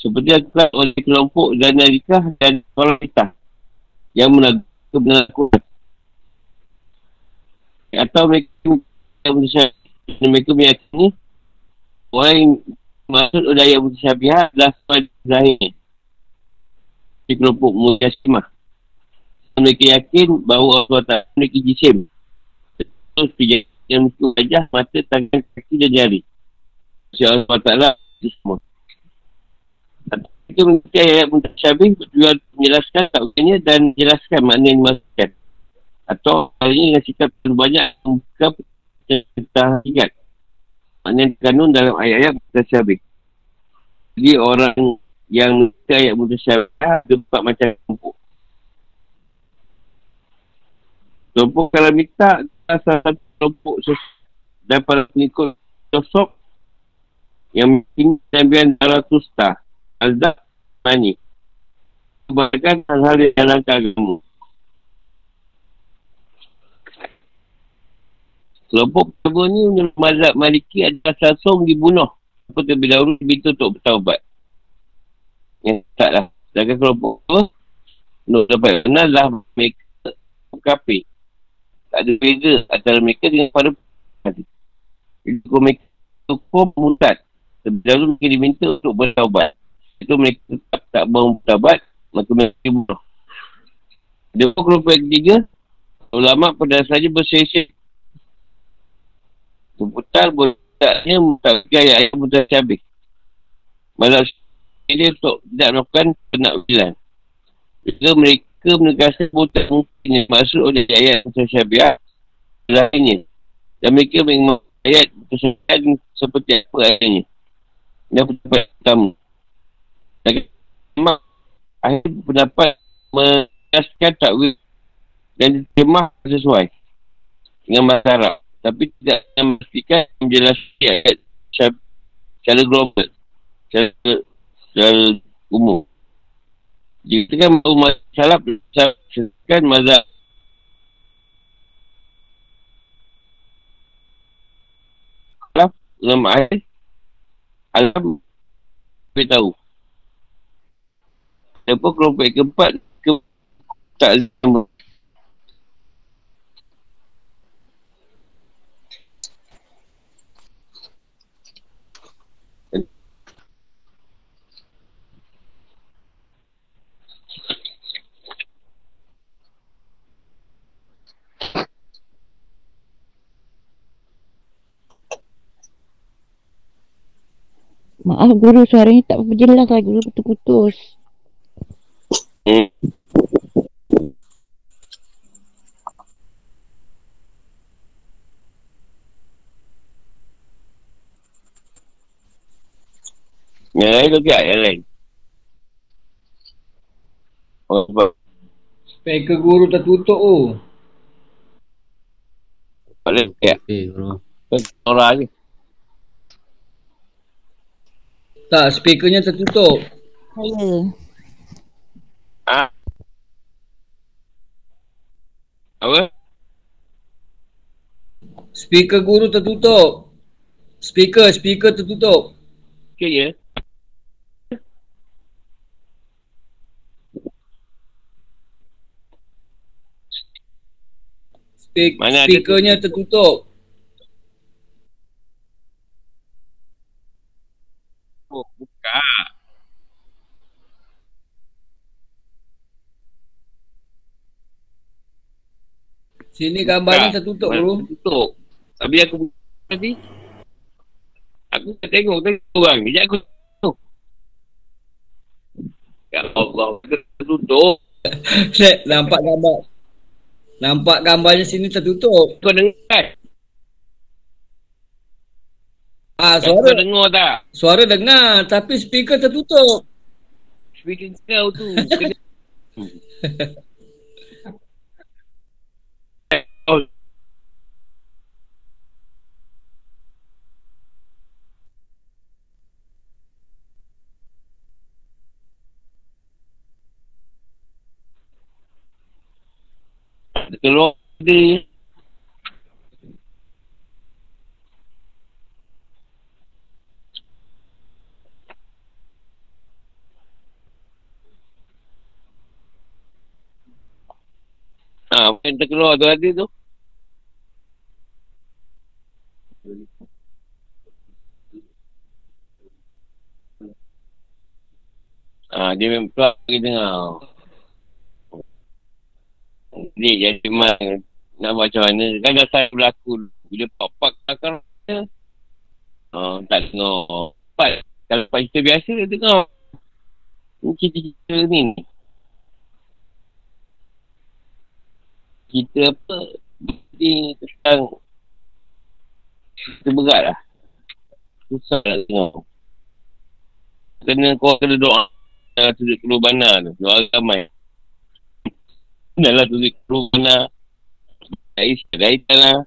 Seperti Al-Quran oleh kelompok dan Nalikah dan orang kita yang kebenaran Al-Quran. Atau mereka yang. Mereka meyakini orang yang maksud oleh ayat mutasyabihat adalah pada zahirnya. Di kelompok mujasimah. Mereka yakin bahawa Allah tak memiliki jisim. Terus yang mesti wajah, mata, tangan, kaki dan jari. Allah Ta'ala semua. Itu mengikuti ayat mutasyabih bertujuan menjelaskan takwilnya dan menjelaskan makna yang dimaksudkan. Atau hal ini dengan sikap terlalu banyak membuka ingat. Makna yang dikandung dalam ayat-ayat mutasyabih. Jadi orang yang mengikuti ayat mutasyabih ada empat macam kelompok. Kelompok kalau minta salah satu kelompok dan para pengikut sosok yang mungkin Nabian Daratusta Azab Mani Kebanyakan hal-hal yang dalam agama. Kelompok pertama ni menurut mazhab maliki adalah sasong dibunuh. Apa terlebih dahulu diminta untuk bertaubat. Yang tak lah. Sedangkan kelompok tu Menurut dapat kenal lah mereka kafir. Tak ada beza antara mereka dengan para Itu mereka hukum mutat Sebelum mungkin diminta untuk bertaubat. Itu mereka tetap tak mau bertaubat, maka mereka bunuh. Dia pun kelompok yang ketiga, ulama pada saja bersesek. Seputar bertaknya mutakai ayat-ayat mutas cabik. Malah dia untuk tidak melakukan penakwilan. Jika mereka menegaskan butak mungkin yang masuk oleh ayat mutas cabik lainnya. Dan mereka memang ayat mutas seperti apa ayatnya. Yang pertama. Memang akhir pendapat menjelaskan takwil dan diterjemah sesuai dengan masyarakat. Tapi tidak memastikan menjelaskan ayat secara global. Secara, secara umum. Jika kan mahu masalah kan mazhab dalam ayat alam boleh Siapa kelompok yang keempat ke tak sama.
Maaf guru suaranya tak apa jelas lah guru putus-putus.
Hmm. Yang lain tu tak? Yang lain? Oh, apa?
Speaker guru tertutup oh.
Boleh, ya.
Okay, bro.
Orang ni.
Tak, speakernya tertutup.
Saya.
Ah. Apa?
Speaker guru tertutup. Speaker, speaker tertutup.
Okay, ya.
Speak,
Mana
speakernya tertutup.
Oh,
Sini gambarnya
Buka.
tertutup guru.
Tertutup. Habis aku tadi. Aku tak tengok tadi orang. Sekejap aku tengok. Ya Allah. Tertutup.
Set, nampak gambar. Nampak gambarnya sini tertutup.
Kau dengar kan?
Ah,
Kau
suara
dengar tak?
suara dengar tapi speaker tertutup.
Speaker kau tu. Kena- oh, Dia keluar dia. Ha, yang terkeluar tu ada tu. Ha, dia memang keluar bagi dengar. Jadi, jadi memang nak buat macam mana. Kan dah saya berlaku. Bila pak-pak akan rasa. Ha, tak dengar. Pak, kalau pak cerita biasa, dia dengar. Ini cerita-cerita ni. Cerita apa? Ni tentang Cerita berat lah. Susah nak dengar. Kena kau kena doa. Dah tulis keluar bana tu. Doa ramai. Dah lah tulis keluar bana. Tak isi. Dah hitam lah.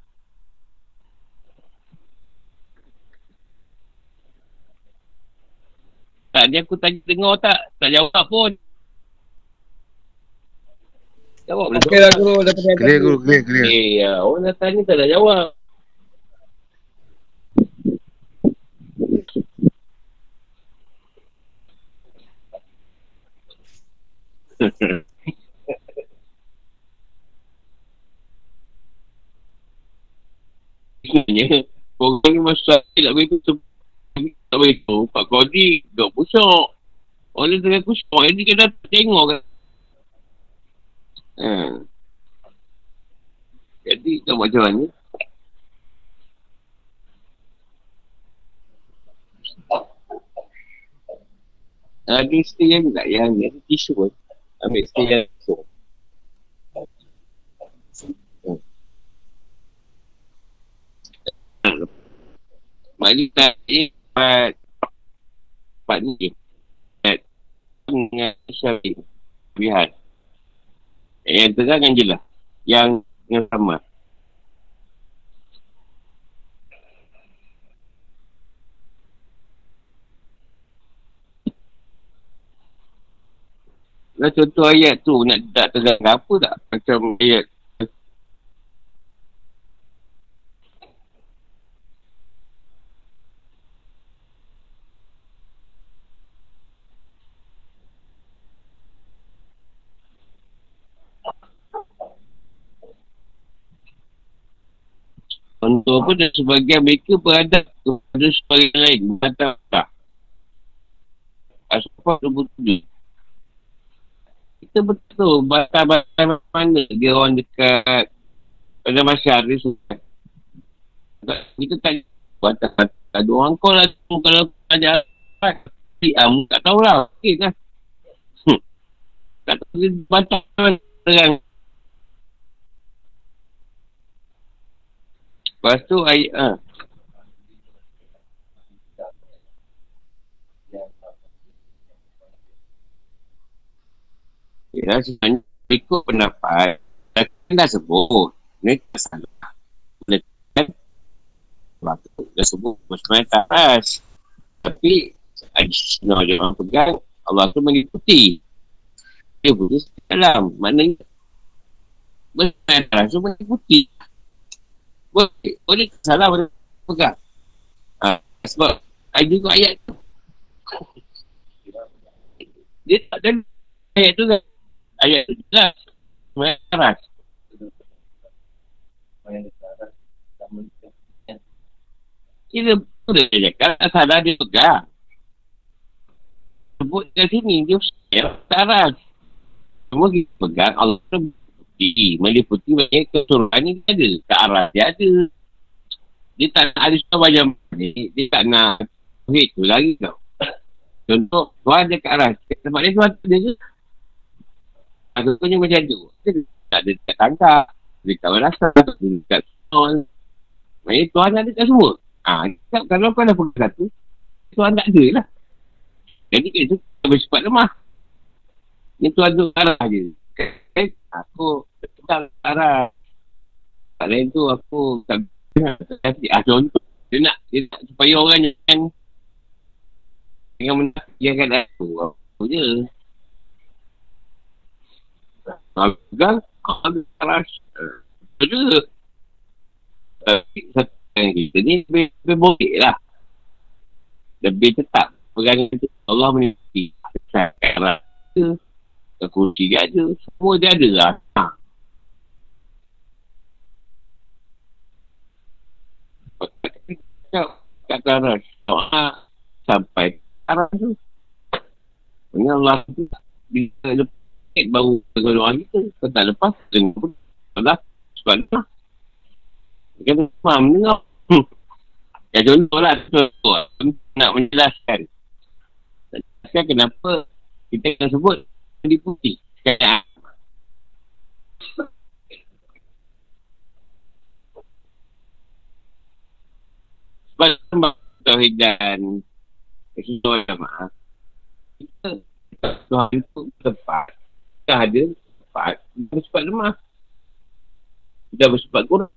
Tak, dia aku tanya dengar tak? Tak jawab pun. Jawab boleh
Okey lah guru. Dah pakai
Clear guru, clear, clear.
Eh, ya, orang dah tanya tak nak jawab. Sebenarnya, orang ni masa tak boleh tu tak boleh tu. Pak Kodi duduk pusok. Orang ni tengah pusok. Jadi dah tengok kan. Ha. Jadi, tak macam mana? Ada stay yang tak yang ada tisu pun. Ambil stay yang tak eh, part part ni. Part dengan syarif. Lihat. Yang terang kan je lah. Yang yang sama. Lah contoh ayat tu nak tak terang apa tak? Macam ayat Untuk apa dan sebagian mereka beradab kepada sebagian lain. Mata tak. Asfah 27. Kita betul batas-batas mana dia orang dekat pada masyarakat dia suka. Kita tak batas ada orang kau lah kalau ada si am tak tahu lah. Okey kan. Tak tahu dia mana terang. Lepas tu ayat ha. Ya, sebenarnya ikut pendapat kan dah sebut. Tak salah. Kan? Sebab tu dah sebut sebenarnya tak ras. Tapi Ajisna dia orang pegang Allah tu mengikuti. Dia boleh dalam maknanya benar ras tu mengikuti boleh boleh salah boleh pegang? Ha, sebab ada juga ayat tu. Dia tak ada ayat tu kan? Ayat tu jelas sebenarnya keras. Kita boleh cakap salah dia pegang. Sebut kat sini dia saya tak keras. Semua kita pegang Allah tu meliputi meliputi banyak keseluruhan ni dia ada ke arah dia ada dia tak nak ada sebab macam ni dia tak nak Wait tu lagi tau Contoh Tuhan dia kat arah Sebab dia Tuhan dia je Agaknya macam tu. Dia tak ada dekat tangkap. Dekat rasa. Dekat sol. Maksudnya Tuhan ada dekat semua. Ha, kalau kau dah pegang satu, Tuhan tak ada lah. Jadi kita bersifat lemah. Ni Tuhan tu arah je. Eh, aku pegang arah. Tak lain tu aku tak tapi ah contoh dia nak dia nak supaya orang jangan jangan menafikan aku aku je pegang, kau keras. Ada. Tapi satu yang kita ni lebih, lebih boleh lah. Lebih tetap. Pegang. Allah menipu. Keras. Kekunci dia ada. Semua dia ada lah. Ha. Kat keras. Doa sampai keras tu. Maksudnya Allah tu Bila lepas Baru Kalau kita Kalau tak lepas Dengar pun Allah Allah Dia kata Faham dengar hmm. Ya contoh lah Contoh Nak menjelaskan menjelaskan kenapa Kita kena sebut Di putih Sekarang Sebab sebab Tauhid dan Kehidupan jamaah Kita Tuhan itu tepat Kita ada Tepat Kita bersifat lemah. Kita bersifat kurang.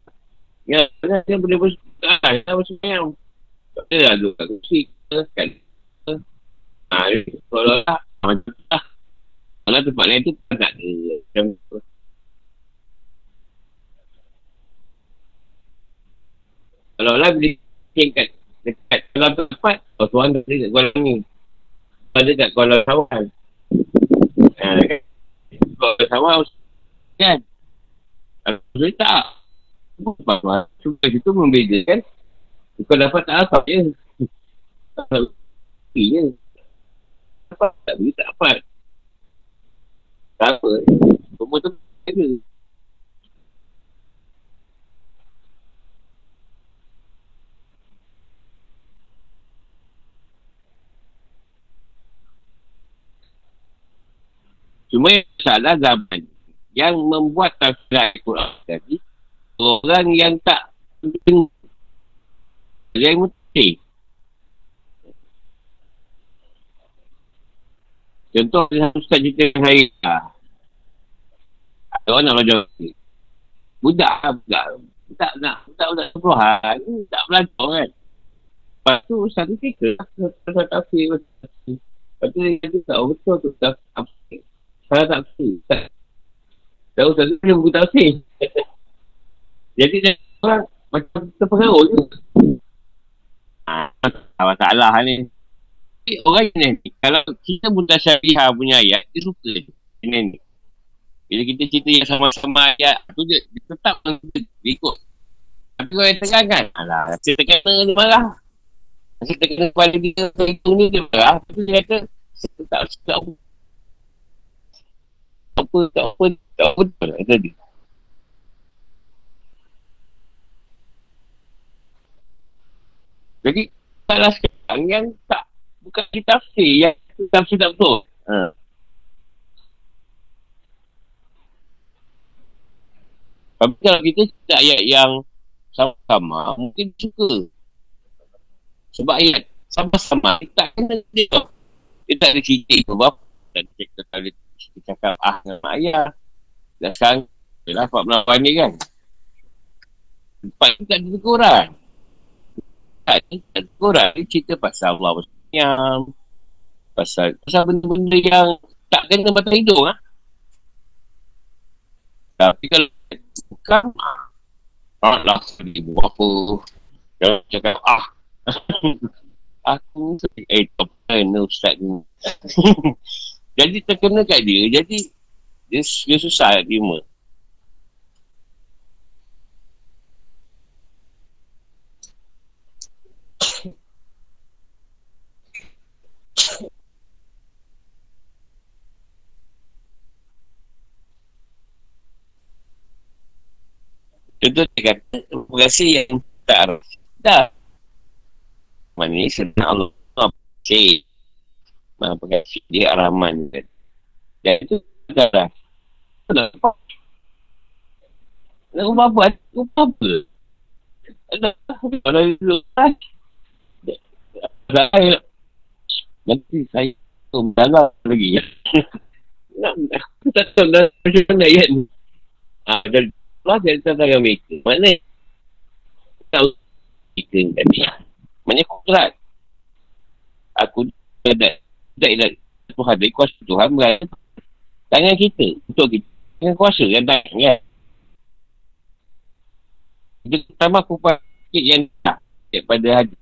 Ya Dia boleh bersifat Kita bersifat yang Tak ada lah kat kursi Kita Kat Haa Kalau lah Macam tu Kalau tempat lain tu Tak ada Macam tu Kalau lah boleh tingkat dekat dalam tempat, oh Tuhan ada dekat kolam ni. Tuhan ada dekat kolam sawan. Ha? Kolam sawan, kan? Kalau saya tak. Suka situ membeza kan? Kau dapat tak apa je. Tak. Dapat tak pergi tak dapat. Apa. Semua tu ada. Cuma yang salah zaman yang membuat tafsir Al-Quran tadi orang yang tak dengar yang mesti contoh yang Ustaz cerita dengan saya ada orang nak belajar budak lah budak tak nak tak budak sepuluhan tak belajar kan lepas tu Ustaz tu fikir Ustaz tafsir lepas tu dia kata oh betul tu Ustaz kalau tak bersih. Tahu satu kena buku tak. Jadi dia orang macam terpengaruh je. Ha, masalah ni. Jadi, orang ni, kalau kita buta syariah punya ayat, dia suka. Ini ni. Bila kita cerita yang sama-sama ayat, tu dia, dia tetap dia ikut. Tapi kalau yang tengah kan, alah, rasa terkena dia marah. Rasa terkena kepala dia, itu ni dia marah. Tapi dia kata, tak suka aku tak apa, tak apa, tak apa, tak apa. Jadi, salah sekarang yang tak, bukan kita tafsir, yang tafsir tak betul. Ha. Tapi kalau kita cerita ayat yang sama-sama, mungkin suka. Sebab ayat sama-sama, kita tak kena dia. Dia tak ada cerita itu berapa. Dan kita tak boleh kita cakap ah dengan mak ayah. Dan sekarang, yelah Pak Melawan ni kan. Tempat tu tak ada kurang. Tak ada kurang. Dia cerita pasal Allah bersenyam. Pasal, pasal benda-benda yang tak kena batang hidung lah. Tapi kalau bukan, ah, lah, dia buat apa. Dia cakap, ah, aku eh, top 10 ustaz ni. Jadi terkena kat dia, jadi dia, dia susah nak terima. Contoh dia kata, terima kasih yang tak harus. Dah. Mana ni senang Allah. Cik uh, pengasih dia Ar-Rahman kan. Dan itu adalah Kenapa? Nak ubah apa? Ubah apa? Kalau itu kan saya nanti saya dalam lagi nak tak tahu dah macam mana ya ni ah dan lah dia tak tahu mereka mana tahu kita tadi mana kuat aku tidak tak ingat Tuhan dari kuasa Tuhan berada tangan kita untuk kita. Dengan kuasa yang tak kan? Kita pertama aku pakai yang tak daripada hadis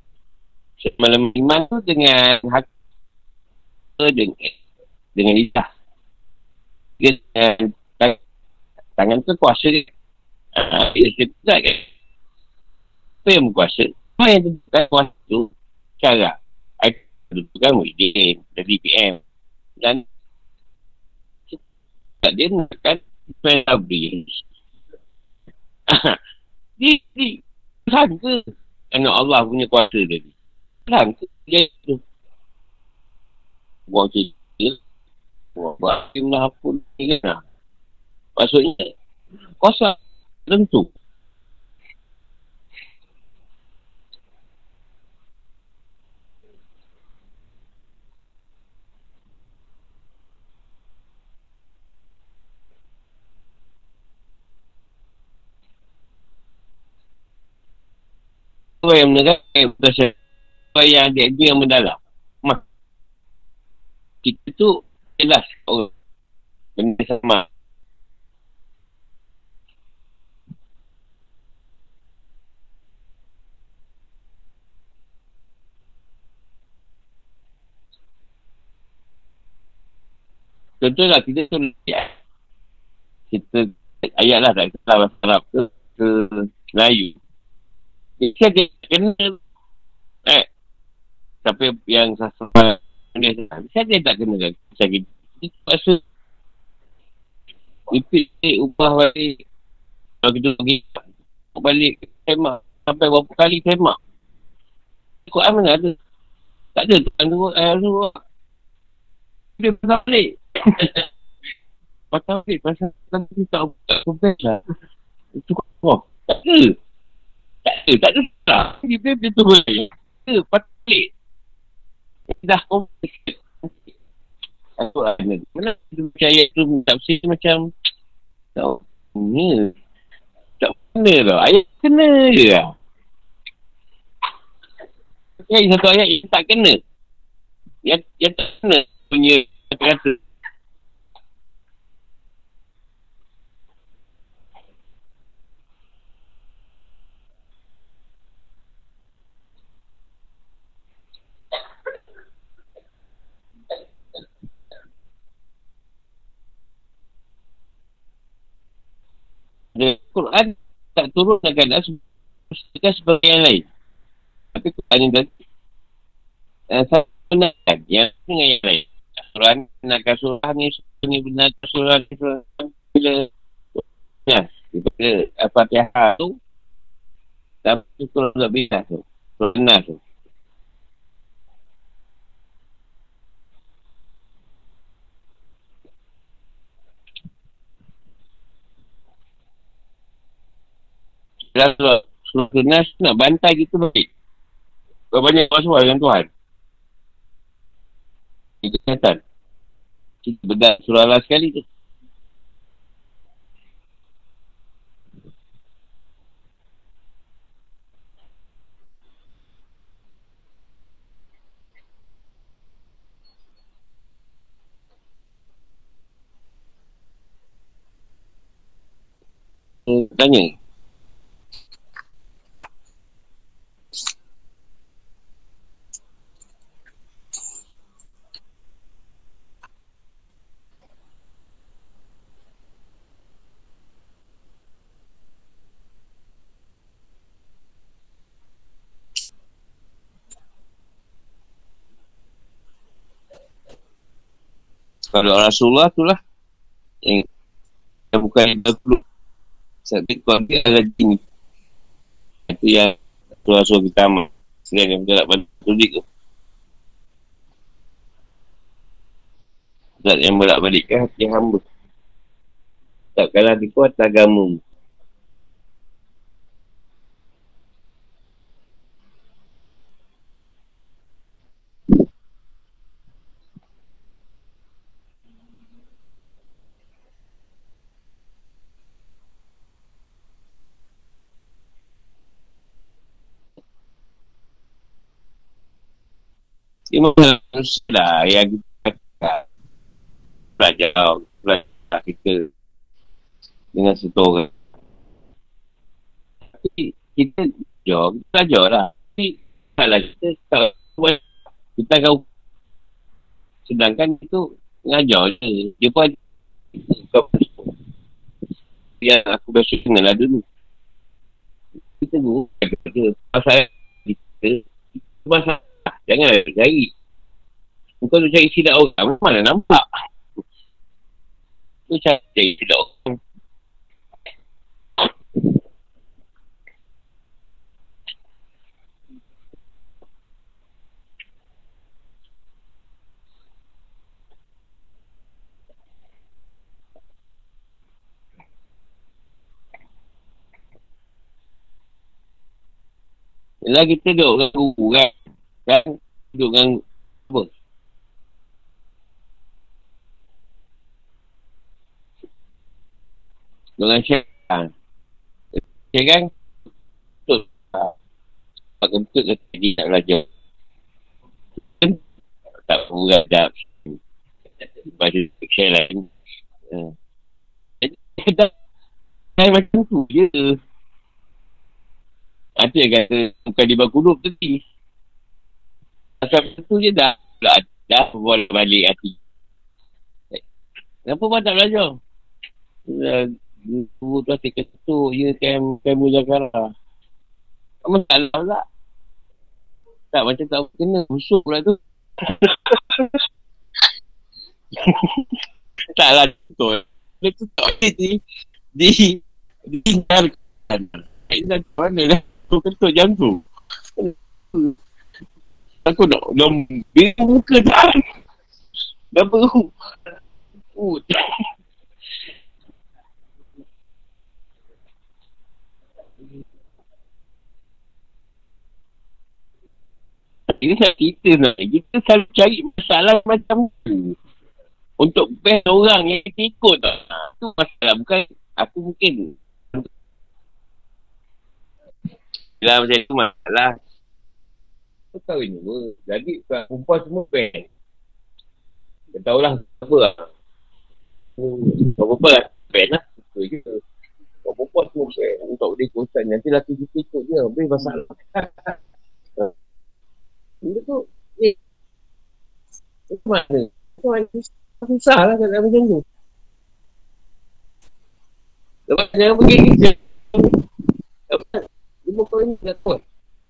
malam iman tu dengan hati dengan dengan lidah. Dengan tangan, tangan tu kuasa dia uh, dia tidak kan apa yang berkuasa apa yang tentukan kuasa tu cara Dulu kan Muhyiddin Dari PM Dan tak dia nak kan Febri. dia, dia sangka anak Allah punya kuasa ni. Sangka dia tu. Buang cerita. Buang bahagia lah apa ni kan. Maksudnya, kuasa tentu. Orang yang menerangkan siapa yang ada ilmu yang mendalam Mah. Kita tu Jelas orang Benda sama Contohlah kita tu. Kita ayat lah tak kata bahasa Arab ke, ke Melayu. Ada kena eh, Siapa yang sasar dia Saya dia tak kena kan? Saya kita rasa Repeat ubah balik. Kalau kita pergi Balik tema Sampai berapa kali tema. Quran mana ada? Tak ada Tuhan tu Ayat tu Dia balik Pasal balik Pasal Nanti tak buat Confess lah. Itu kau Tak ada. Tak ada Tak ada Tak Dia dia dia tu Tak ada Pasal balik. Dah Aku lah Mana kita percaya tu Tafsir macam Tak Ni. Tak kena tau. Ayat kena je lah. Okay, satu ayat yang tak kena. Yang, yang tak kena punya kata-kata. The Quran tak turun dengan keadaan sebagai yang lain. Tapi Quran yang tadi uh, saya benarkan yang dengan yang lain. Ni benarkan surah ni, surah ni benarkan surah ni, surah ni bila ya, bila Al-Fatihah tu tapi surah tak bila tu. Surah benar tu. Surah surah Nas nak bantai kita baik. Berapa banyak masalah dengan Tuhan? Itu kesihatan. Kita bedah surah Allah sekali tu. Tanya. Kalau Rasulullah tu lah yang yang bukan yang dahulu. Sebab kau ambil lagi ni Itu yang Rasul kita amal Selain yang bergerak pada tulik tu. Zat yang berak balik ke hati hamba. Tak kalah di kuat agama Dia manusia lah yang kita belajar, belajar kita dengan satu orang. Tapi kita belajar, kita belajar lah. Tapi kalau kita buat, kita akan sedangkan itu mengajar je. Dia pun yang aku biasa kenal lah dulu. Kita guru kata pasal kita, pasal Jangan cari. Bukan tu cari silap orang. Mana nampak? Tu cari silap orang. Yelah kita duduk dengan guru kan. Kan duduk dengan apa? Dengan syaitan. Syaitan kan? Betul. Pakai betul ke tadi nak belajar. Kan? Tak perlu adab. Pada syaitan lain. Kita Saya macam tu je. Ada yang kata bukan di bangku tadi. Pasal tu je dah. Dah, dah boleh balik hati. Kenapa abang tak belajar? Dah, Guru tu asyik ketuk je kem, kem Mujakara. Tak masalah pula. Tak macam tak kena. Busuk pula tu. Taklah betul. Dia tu tak boleh di di dihindarkan. Ini mana dah kau kentut jam tu. Aku nak nak biru muka dah. Dah beru. Uh. Ini saya cerita nak. Kita selalu cari masalah macam tu. Untuk best orang yang kita ikut tak. Itu masalah. Bukan aku mungkin. Yelah macam tu masalah. Tahu ni apa. Jadi perempuan semua best. Kau tahulah apa lah. Kau perempuan lah. Best lah. Betul je. Kau perempuan semua best. Untuk dia kosan. Nanti laki kita ikut dia. Habis masalah. Benda tu, eh, macam mana? Macam mana? Susah lah kalau macam tu. Lepas jangan pergi kerja. Lepas, lima kau ni dah kuat.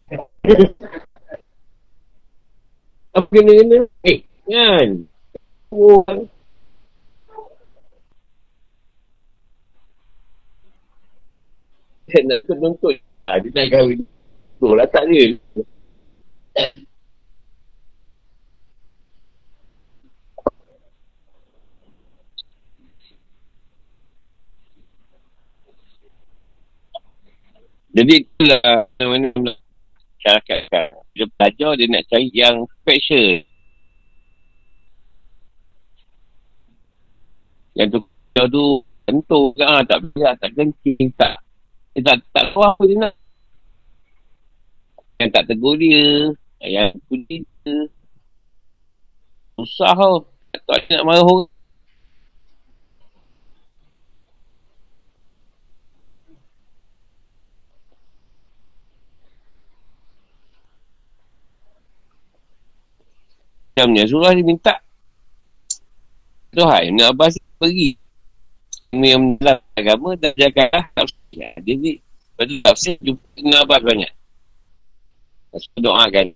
Apa kena-kena? Eh, kan? Oh, Saya nak tuntut. Ha, dia nak kahwin. Tu lah tak dia. Jadi itulah mana mana masyarakat kan. Dia belajar dia nak cari yang special. Yang tu dia tu tentu kan tak boleh tak kencing tak. Dia tak tak tahu apa dia nak. Yang tak tegur dia, yang puji dia. Susah tau. Tak tahu nak marah orang. Macamnya surah dia minta Tuhan Ibn Abbas pergi yang menjelaskan agama dan jagalah tafsir. Dia ni Lepas tu tafsir jumpa Ibn Abbas banyak. Lepas tu doakan.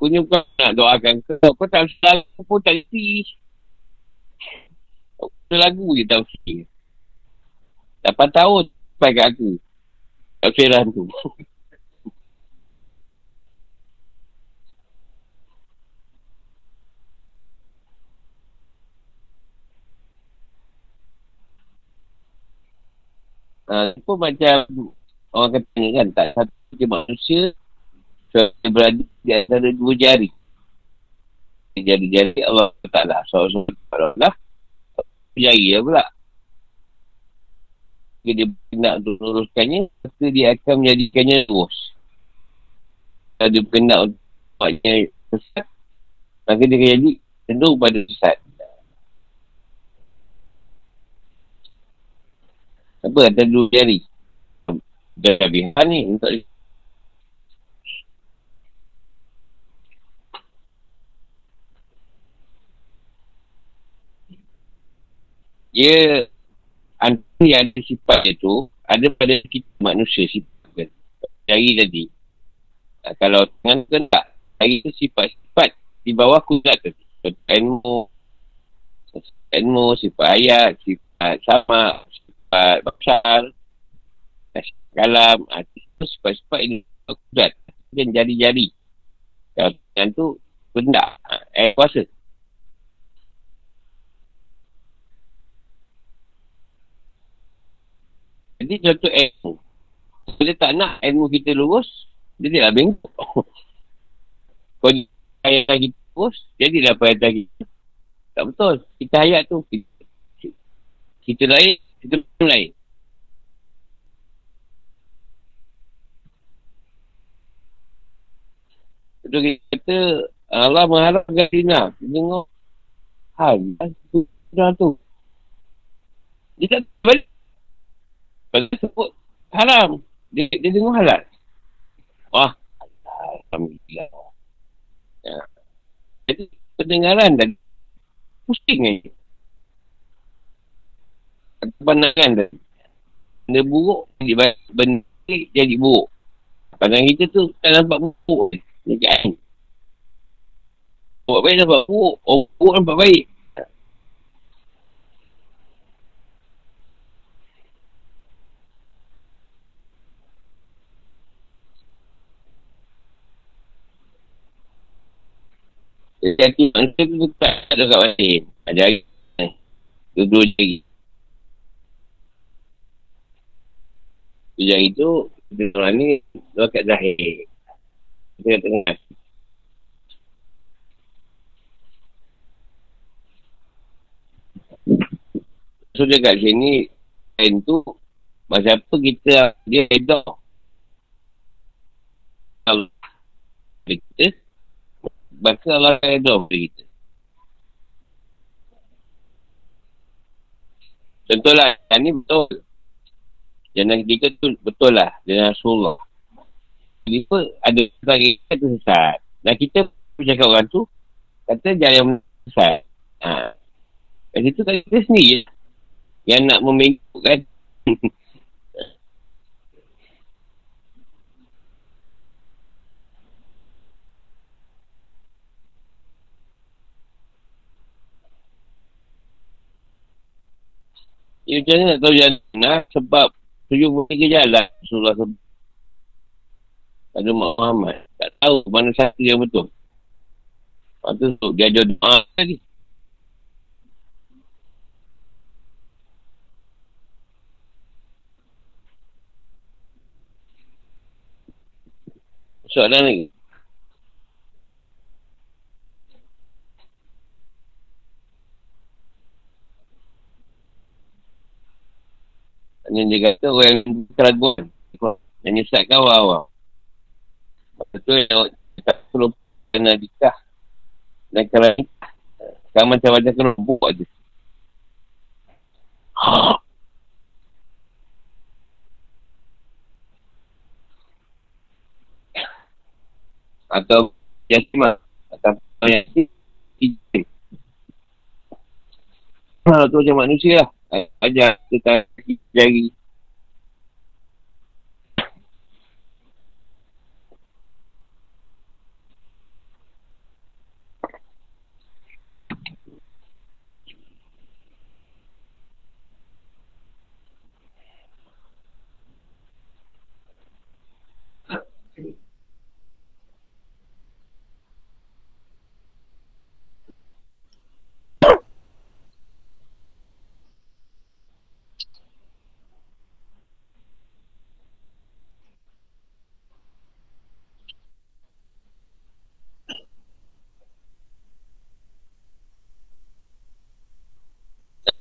Aku ni bukan nak doakan kau. Kau tak salah pun tak reti. Lagu je tafsir. 8 tahun sampai kat aku. Tafsiran tu. Uh, pun macam orang kata kan tak satu je manusia dia berada di antara dua jari jari-jari Allah Ta'ala so, so, Allah jari lah pula jika dia nak untuk luruskannya maka dia akan menjadikannya lurus kalau dia berkenak untuk buatnya sesat maka dia akan jadi cenderung pada sesat. Apa kata dua jari? Dah habis ni untuk dia antara yang ada sifat dia tu, ada pada kita manusia sifat. Jari tadi. Ha, kalau tangan kan tak. Jari tu sifat-sifat di bawah kudrat tu. Sifat ilmu, sifat ilmu, sifat ayat, sifat sama, sifat baksar, sifat kalam. Ha, sifat-sifat ini kudrat. Dan jari-jari. Kalau tangan tu, benda. Ha, eh, kuasa. Jadi contoh ilmu. Kalau dia tak nak ilmu kita lurus, tidak bengkok. Dia hayat kita lurus, jadilah perhatian kita. Tak betul. Kita hayat tu. Kita, kita lain, kita. Betul kita kata, Allah mengharapkan. Dia tengok, hal, tu, tu. Dia tak balik. Kalau dia sebut haram, dia, dia dengar halal. Wah, Alhamdulillah. Ya. Jadi, pendengaran dan pusing ni. Pandangan dan benda buruk jadi benda jadi buruk. Pandangan kita tu tak nampak buruk. Dia kan. Buat baik nampak buruk. Oh, buruk nampak baik. Jadi hati manusia tu tak ada kat batin. Ada. Eh, dua-dua jari. Dua jari tu, kita orang ni, dua kat zahir. Kita kat tengah. So dia kat sini, lain tu, masa apa kita, dia edah. Kalau kita, Maka Allah akan redha pada kita. Contohlah, yang ni betul. Yang ketiga tu betul lah. Dengan Rasulullah. Kenapa ada sesuatu kita tu sesat. Dan kita bercakap orang tu, kata jangan sesat. Ha. Kat situ kan kita sendiri yang nak memengkukkan Ya macam mana nak tahu jalan nah, sebab tujuh puluh tiga jalan Rasulullah sebut. Ada Muhammad. Tak tahu mana satu yang betul. Lepas tu dia ada doa tadi. Soalan lagi. Hanya dia kata orang yang keraguan. Yang nyesatkan awal-awal. Betul yang tak perlu kena nikah. Dan kalau. Sekarang macam-macam kena buat je. Atau yatimah. Atau yatim. Ha, tu macam manusia lah. Ajar kita jari.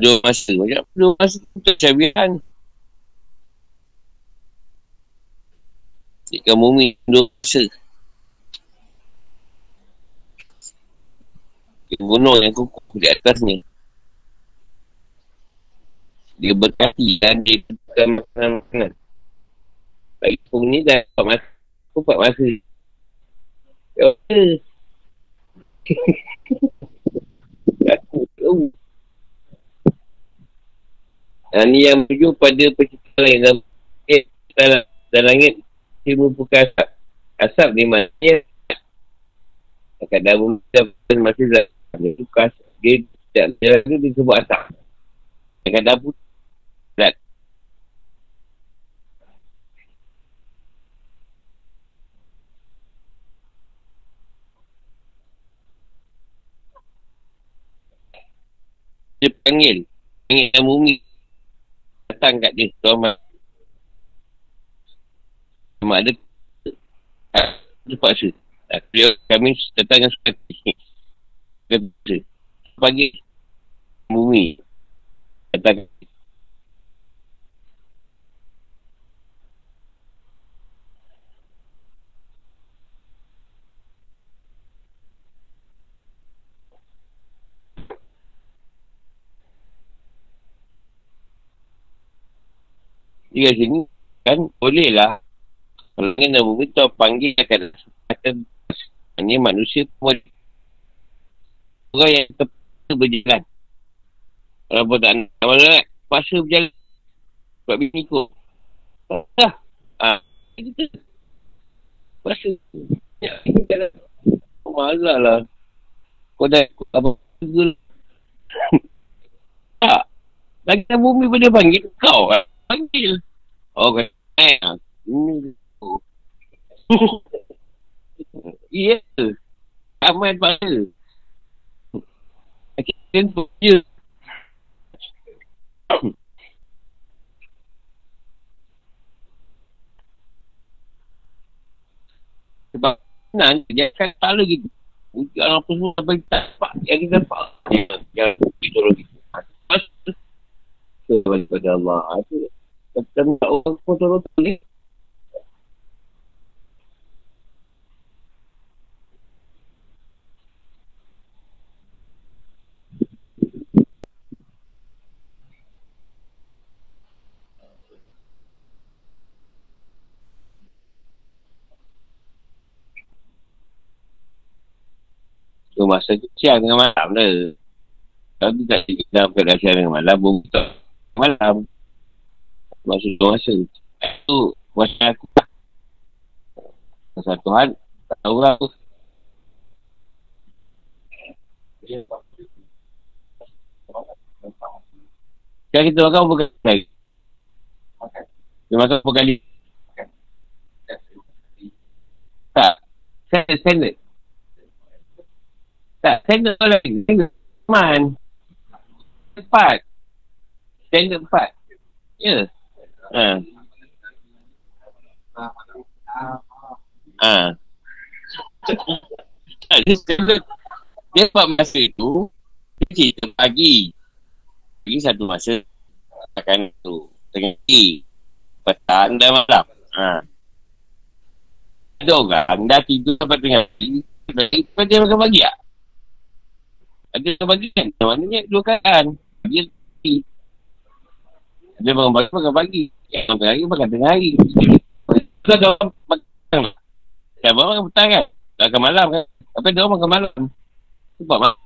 Dua masa. Macam dua masa untuk cabiran. Jika bumi dua masa. Dia gunung yang kukuh di atasnya. Dia berkati dan dia bukan makanan-makanan. Baik pun ni dah empat masa. Empat masa. Ya, Aku tahu. Yang ni yang menuju pada penciptaan lain dalam, eh, dalam, dalam langit dia merupakan asap. Asap ni maknanya Dekat dalam bumi masih dalam dia tukar dia tidak jalan tu dia sebut asap. Dekat dalam pun zat. Dia panggil. Panggil yang bumi. Datang kat dia. Tuan Mak. Mak ada. Dia paksa. Beliau kami datang dengan suka. Kata. Pagi. Bumi. Datang. Di kat sini kan boleh lah. Kalau kena bumi tu panggil akan hanya manusia pun. Orang yang terpaksa berjalan. Kalau pun tak nak mana nak paksa berjalan. Sebab bini ikut. Dah. Ha. Kita. Paksa. Ya. Jalan. Malah lah. Kau dah apa tak. Lagi tak bumi pun dia panggil kau lah. Panggil. Eh. Ini. Ya. Aman pada. Akhirnya tu je. Sebab senang dia akan kepala gitu. Ujian apa semua sampai tak dapat. Yang kita dapat. Yang, kita suruh gitu. Kepada Allah. Itu. Kata orang pun tulis. Tu masa siang dengan malam. Kalau tu tak cikgu dalam keadaan siang dengan malam, tak malam. Masa tu masa. Tu masa aku lah. Masa Tuhan, tak tahu lah aku. Sekarang kita makan berapa kali? Dia makan berapa kali? Tak. Standard. Tak, standard kau lagi. Standard. Man. Empat. Standard empat. Ya. Ha. Ha. Tak, dia standard. Dia buat masa tu, dia cerita pagi. Pagi satu masa. Makan tu. Tengah pagi. Petang dan malam. Ha. Ada orang dah tidur sampai tengah pagi. Lepas dia makan pagi tak? Ada bagi kan? Maknanya dua kan. Dia. Dia makan pagi, makan pagi. Yang makan hari, makan tengah hari. Kalau ada orang makan Kan abang makan petang kan? Makan malam kan? Apa dia makan malam? Sebab malam.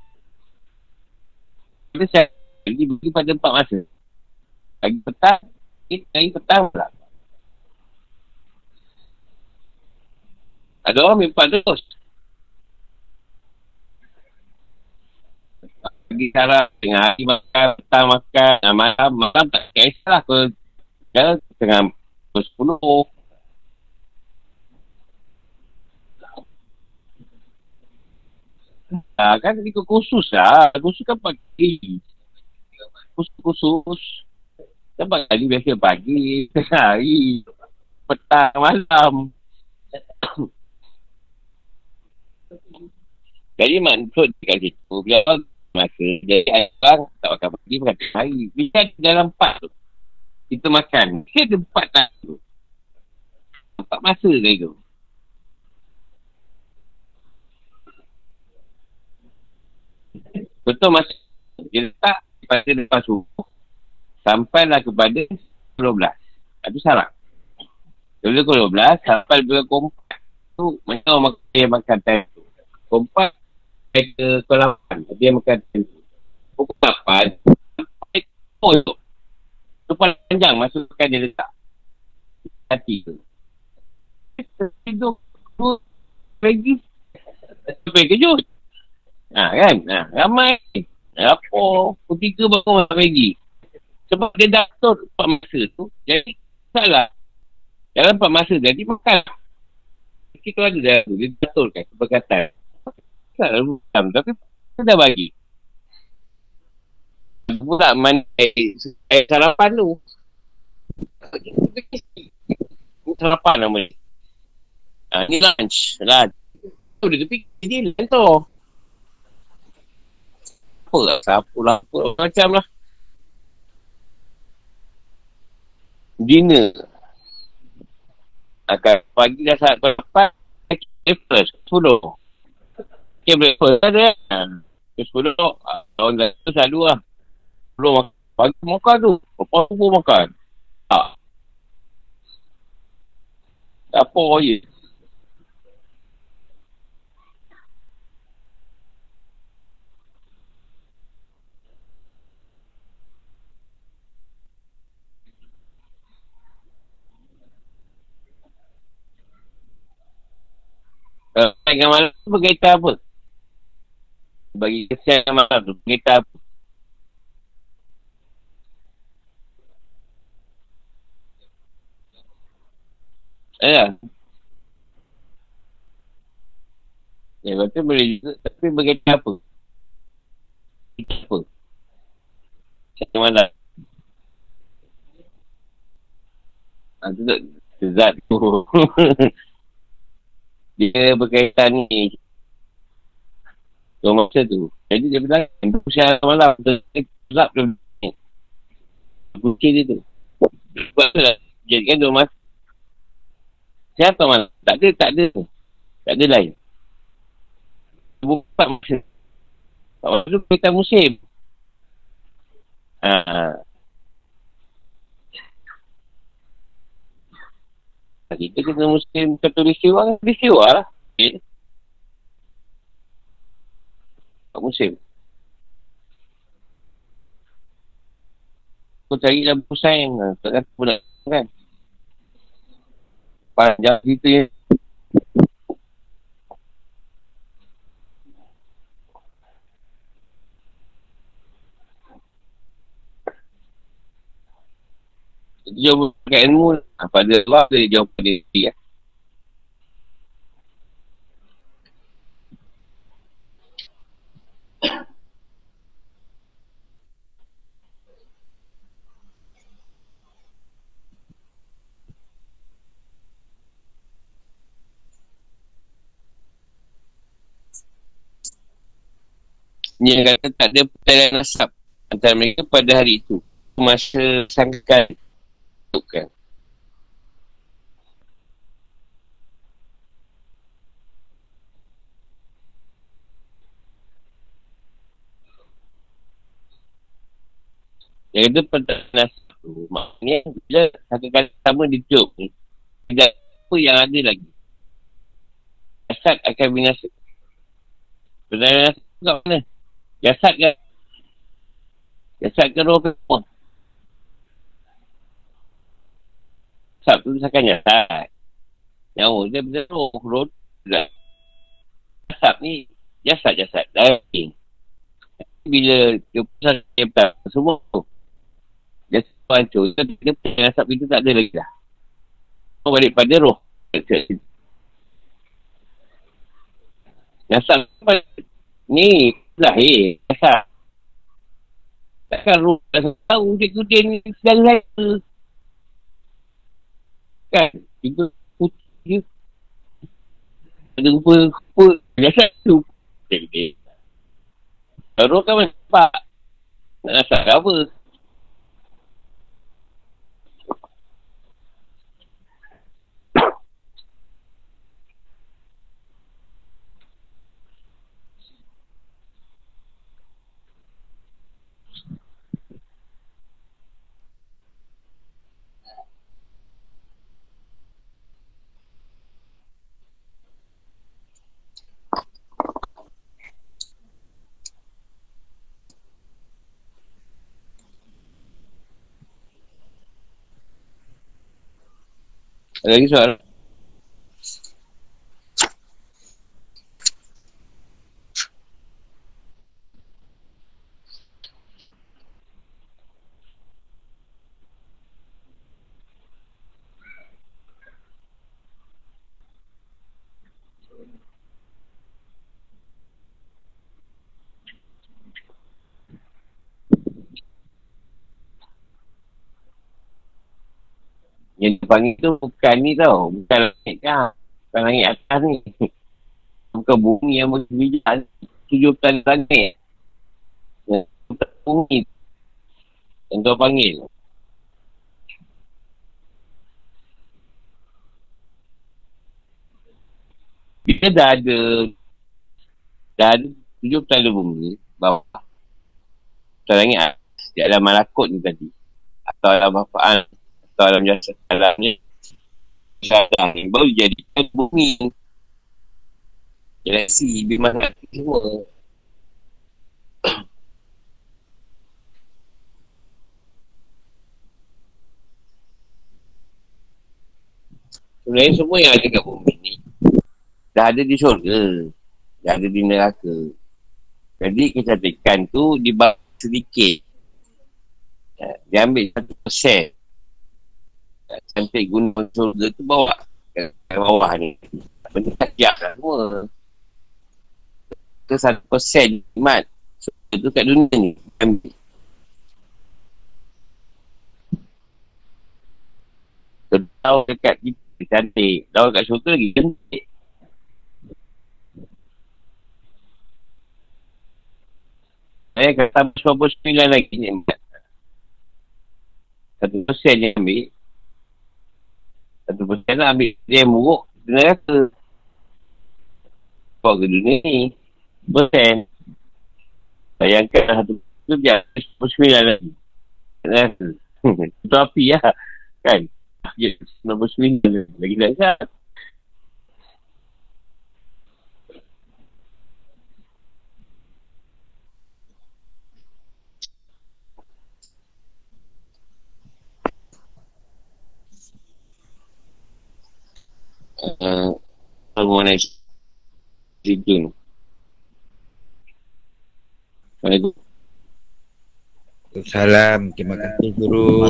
Kita saya jadi bagi pada empat masa. Pagi petang, hari petang pula. Ada orang memang terus. Pagi sarap, tengah hari makan, petang makan, malam, malam tak kisah ke ya, tengah pukul sepuluh. Ah, kan ikut khusus lah. Khusus kan pagi. Khusus-khusus. Kan kali biasa pagi, tengah hari, petang, malam. Jadi maksud kat situ, biar masa. Jadi orang tak makan pagi, makan tengah hari. Bila dalam empat tu, kita makan. Kita ada empat tak tu. Empat masa ke itu. Betul masa dia letak pada lepas subuh sampailah kepada 12. Itu salah. Bila pukul 12 sampai bila kompak tu macam orang makan, dia makan time tu. Kompak sampai ke 8. Dia makan. Pukul 8 sampai pukul tu. Panjang masukkan dia letak. Hati tu. Tidur. Tu. Lagi. Sampai kejut. Ha kan? Ha, ramai. Apa? Pukul tiga baru Maggi. Sebab dia dah atur empat masa tu. Jadi, salah. Dalam empat masa jadi makan. Kita ada dah. Dia dah aturkan keberkatan. Salah bukan. Tapi, kita dah bagi. Pula mana eh, sarapan tu. Sarapan nama ni. Ha, ni lunch. Lunch. Dia terfikir dia tu. Apa lah. Siapa lah. Apa lah. Macam lah. Dinner. Akan pagi dah saat berapa. Breakfast. Sepuluh. Okay, breakfast ada kan. Sepuluh. Orang dah tu selalu lah. Belum makan. Pagi makan tu. Lepas tu pun makan. Tak. Apa je. Uh, dengan malam berkaitan apa? Bagi kesian malam tu berkaitan apa? Ya. Ya, kata boleh juga. Tapi berkaitan apa? Kita apa? Macam mana? Ha, tu tak tu. dia berkaitan ni. Dua masa tu. Jadi dia bilang, itu usia malam. Zat tu. Bukit dia tu. Sebab tu lah. Jadikan dua masa. Siapa malam? Tak ada, tak ada. Tak ada lain. Bukan masa. Tak masa tu kita musim. Ha. Kita kena musim satu risiwa, risiwa lah. Okay. Tak musim. Kau cari lah pusing. Tak kata pula kan panjang cerita yang dia jawab pakai ilmu pada Allah dia jawab pada diri ya. Yang kata tak ada pertanyaan nasab antara mereka pada hari itu. Masa sangkakan. Bukan. Yang kata pertanyaan nasab tu. Maknanya bila sangkakan sama ditiup ni. Tidak apa yang ada lagi. Nasab akan binasa. Pertanyaan nasab kat mana? Jasad ke? Jasad ke roh ke apa? Jasad tu misalkan jasad. Nyawa dia betul roh. Roh Jasad ni jasad-jasad. Daging. Bila dia pasal dia pasal semua tu. Jasad tu hancur. Dia pasal jasad itu tak ada lagi dah. Kau balik pada roh. Jasad ni lahir. Takkan roh dah tahu kucing-kucing ni sedang lahir. Kan? Itu putih je. Ada rupa-rupa biasa tu. Roh kan nampak. Nak rasa apa? Lagi soalan? Yang dipanggil tu bukan ni tau. Bukan langit kan. Bukan langit atas ni. Bukan bumi yang berbijak. Tujuh planet langit. Bukan bumi. Yang tu panggil. Kita dah ada dah ada tujuh planet bumi bawah. Planet langit atas. Di alam malakut ni tadi. Atau alam apaan atau alam jasa alamnya Syarah ni baru jadikan bumi. Galaksi, bima mati semua. Sebenarnya semua yang ada kat bumi ni Dah ada di syurga Dah ada di neraka. Jadi kecantikan tu di bawah sedikit. Ya, Dia ambil satu persen cantik gunung surga tu bawa ke bawah ni. Benda kajak semua. Ke satu persen mat. Surga tu kat dunia ni. Ambil. Tahu dekat kita cantik. Tahu kat surga lagi cantik. Saya kata 99 lagi ni. Satu persen yang ambil. Satu persen nak ambil dia yang buruk. Dia rasa Kau ke dunia ni? Persen. Bayangkan satu tu. Dia Sembilan lagi Dia rasa Itu api lah. Kan? Ya, nombor sembilan lagi dahsyat. Uh, mengenai itu. Assalamualaikum.
Salam. Terima kasih guru.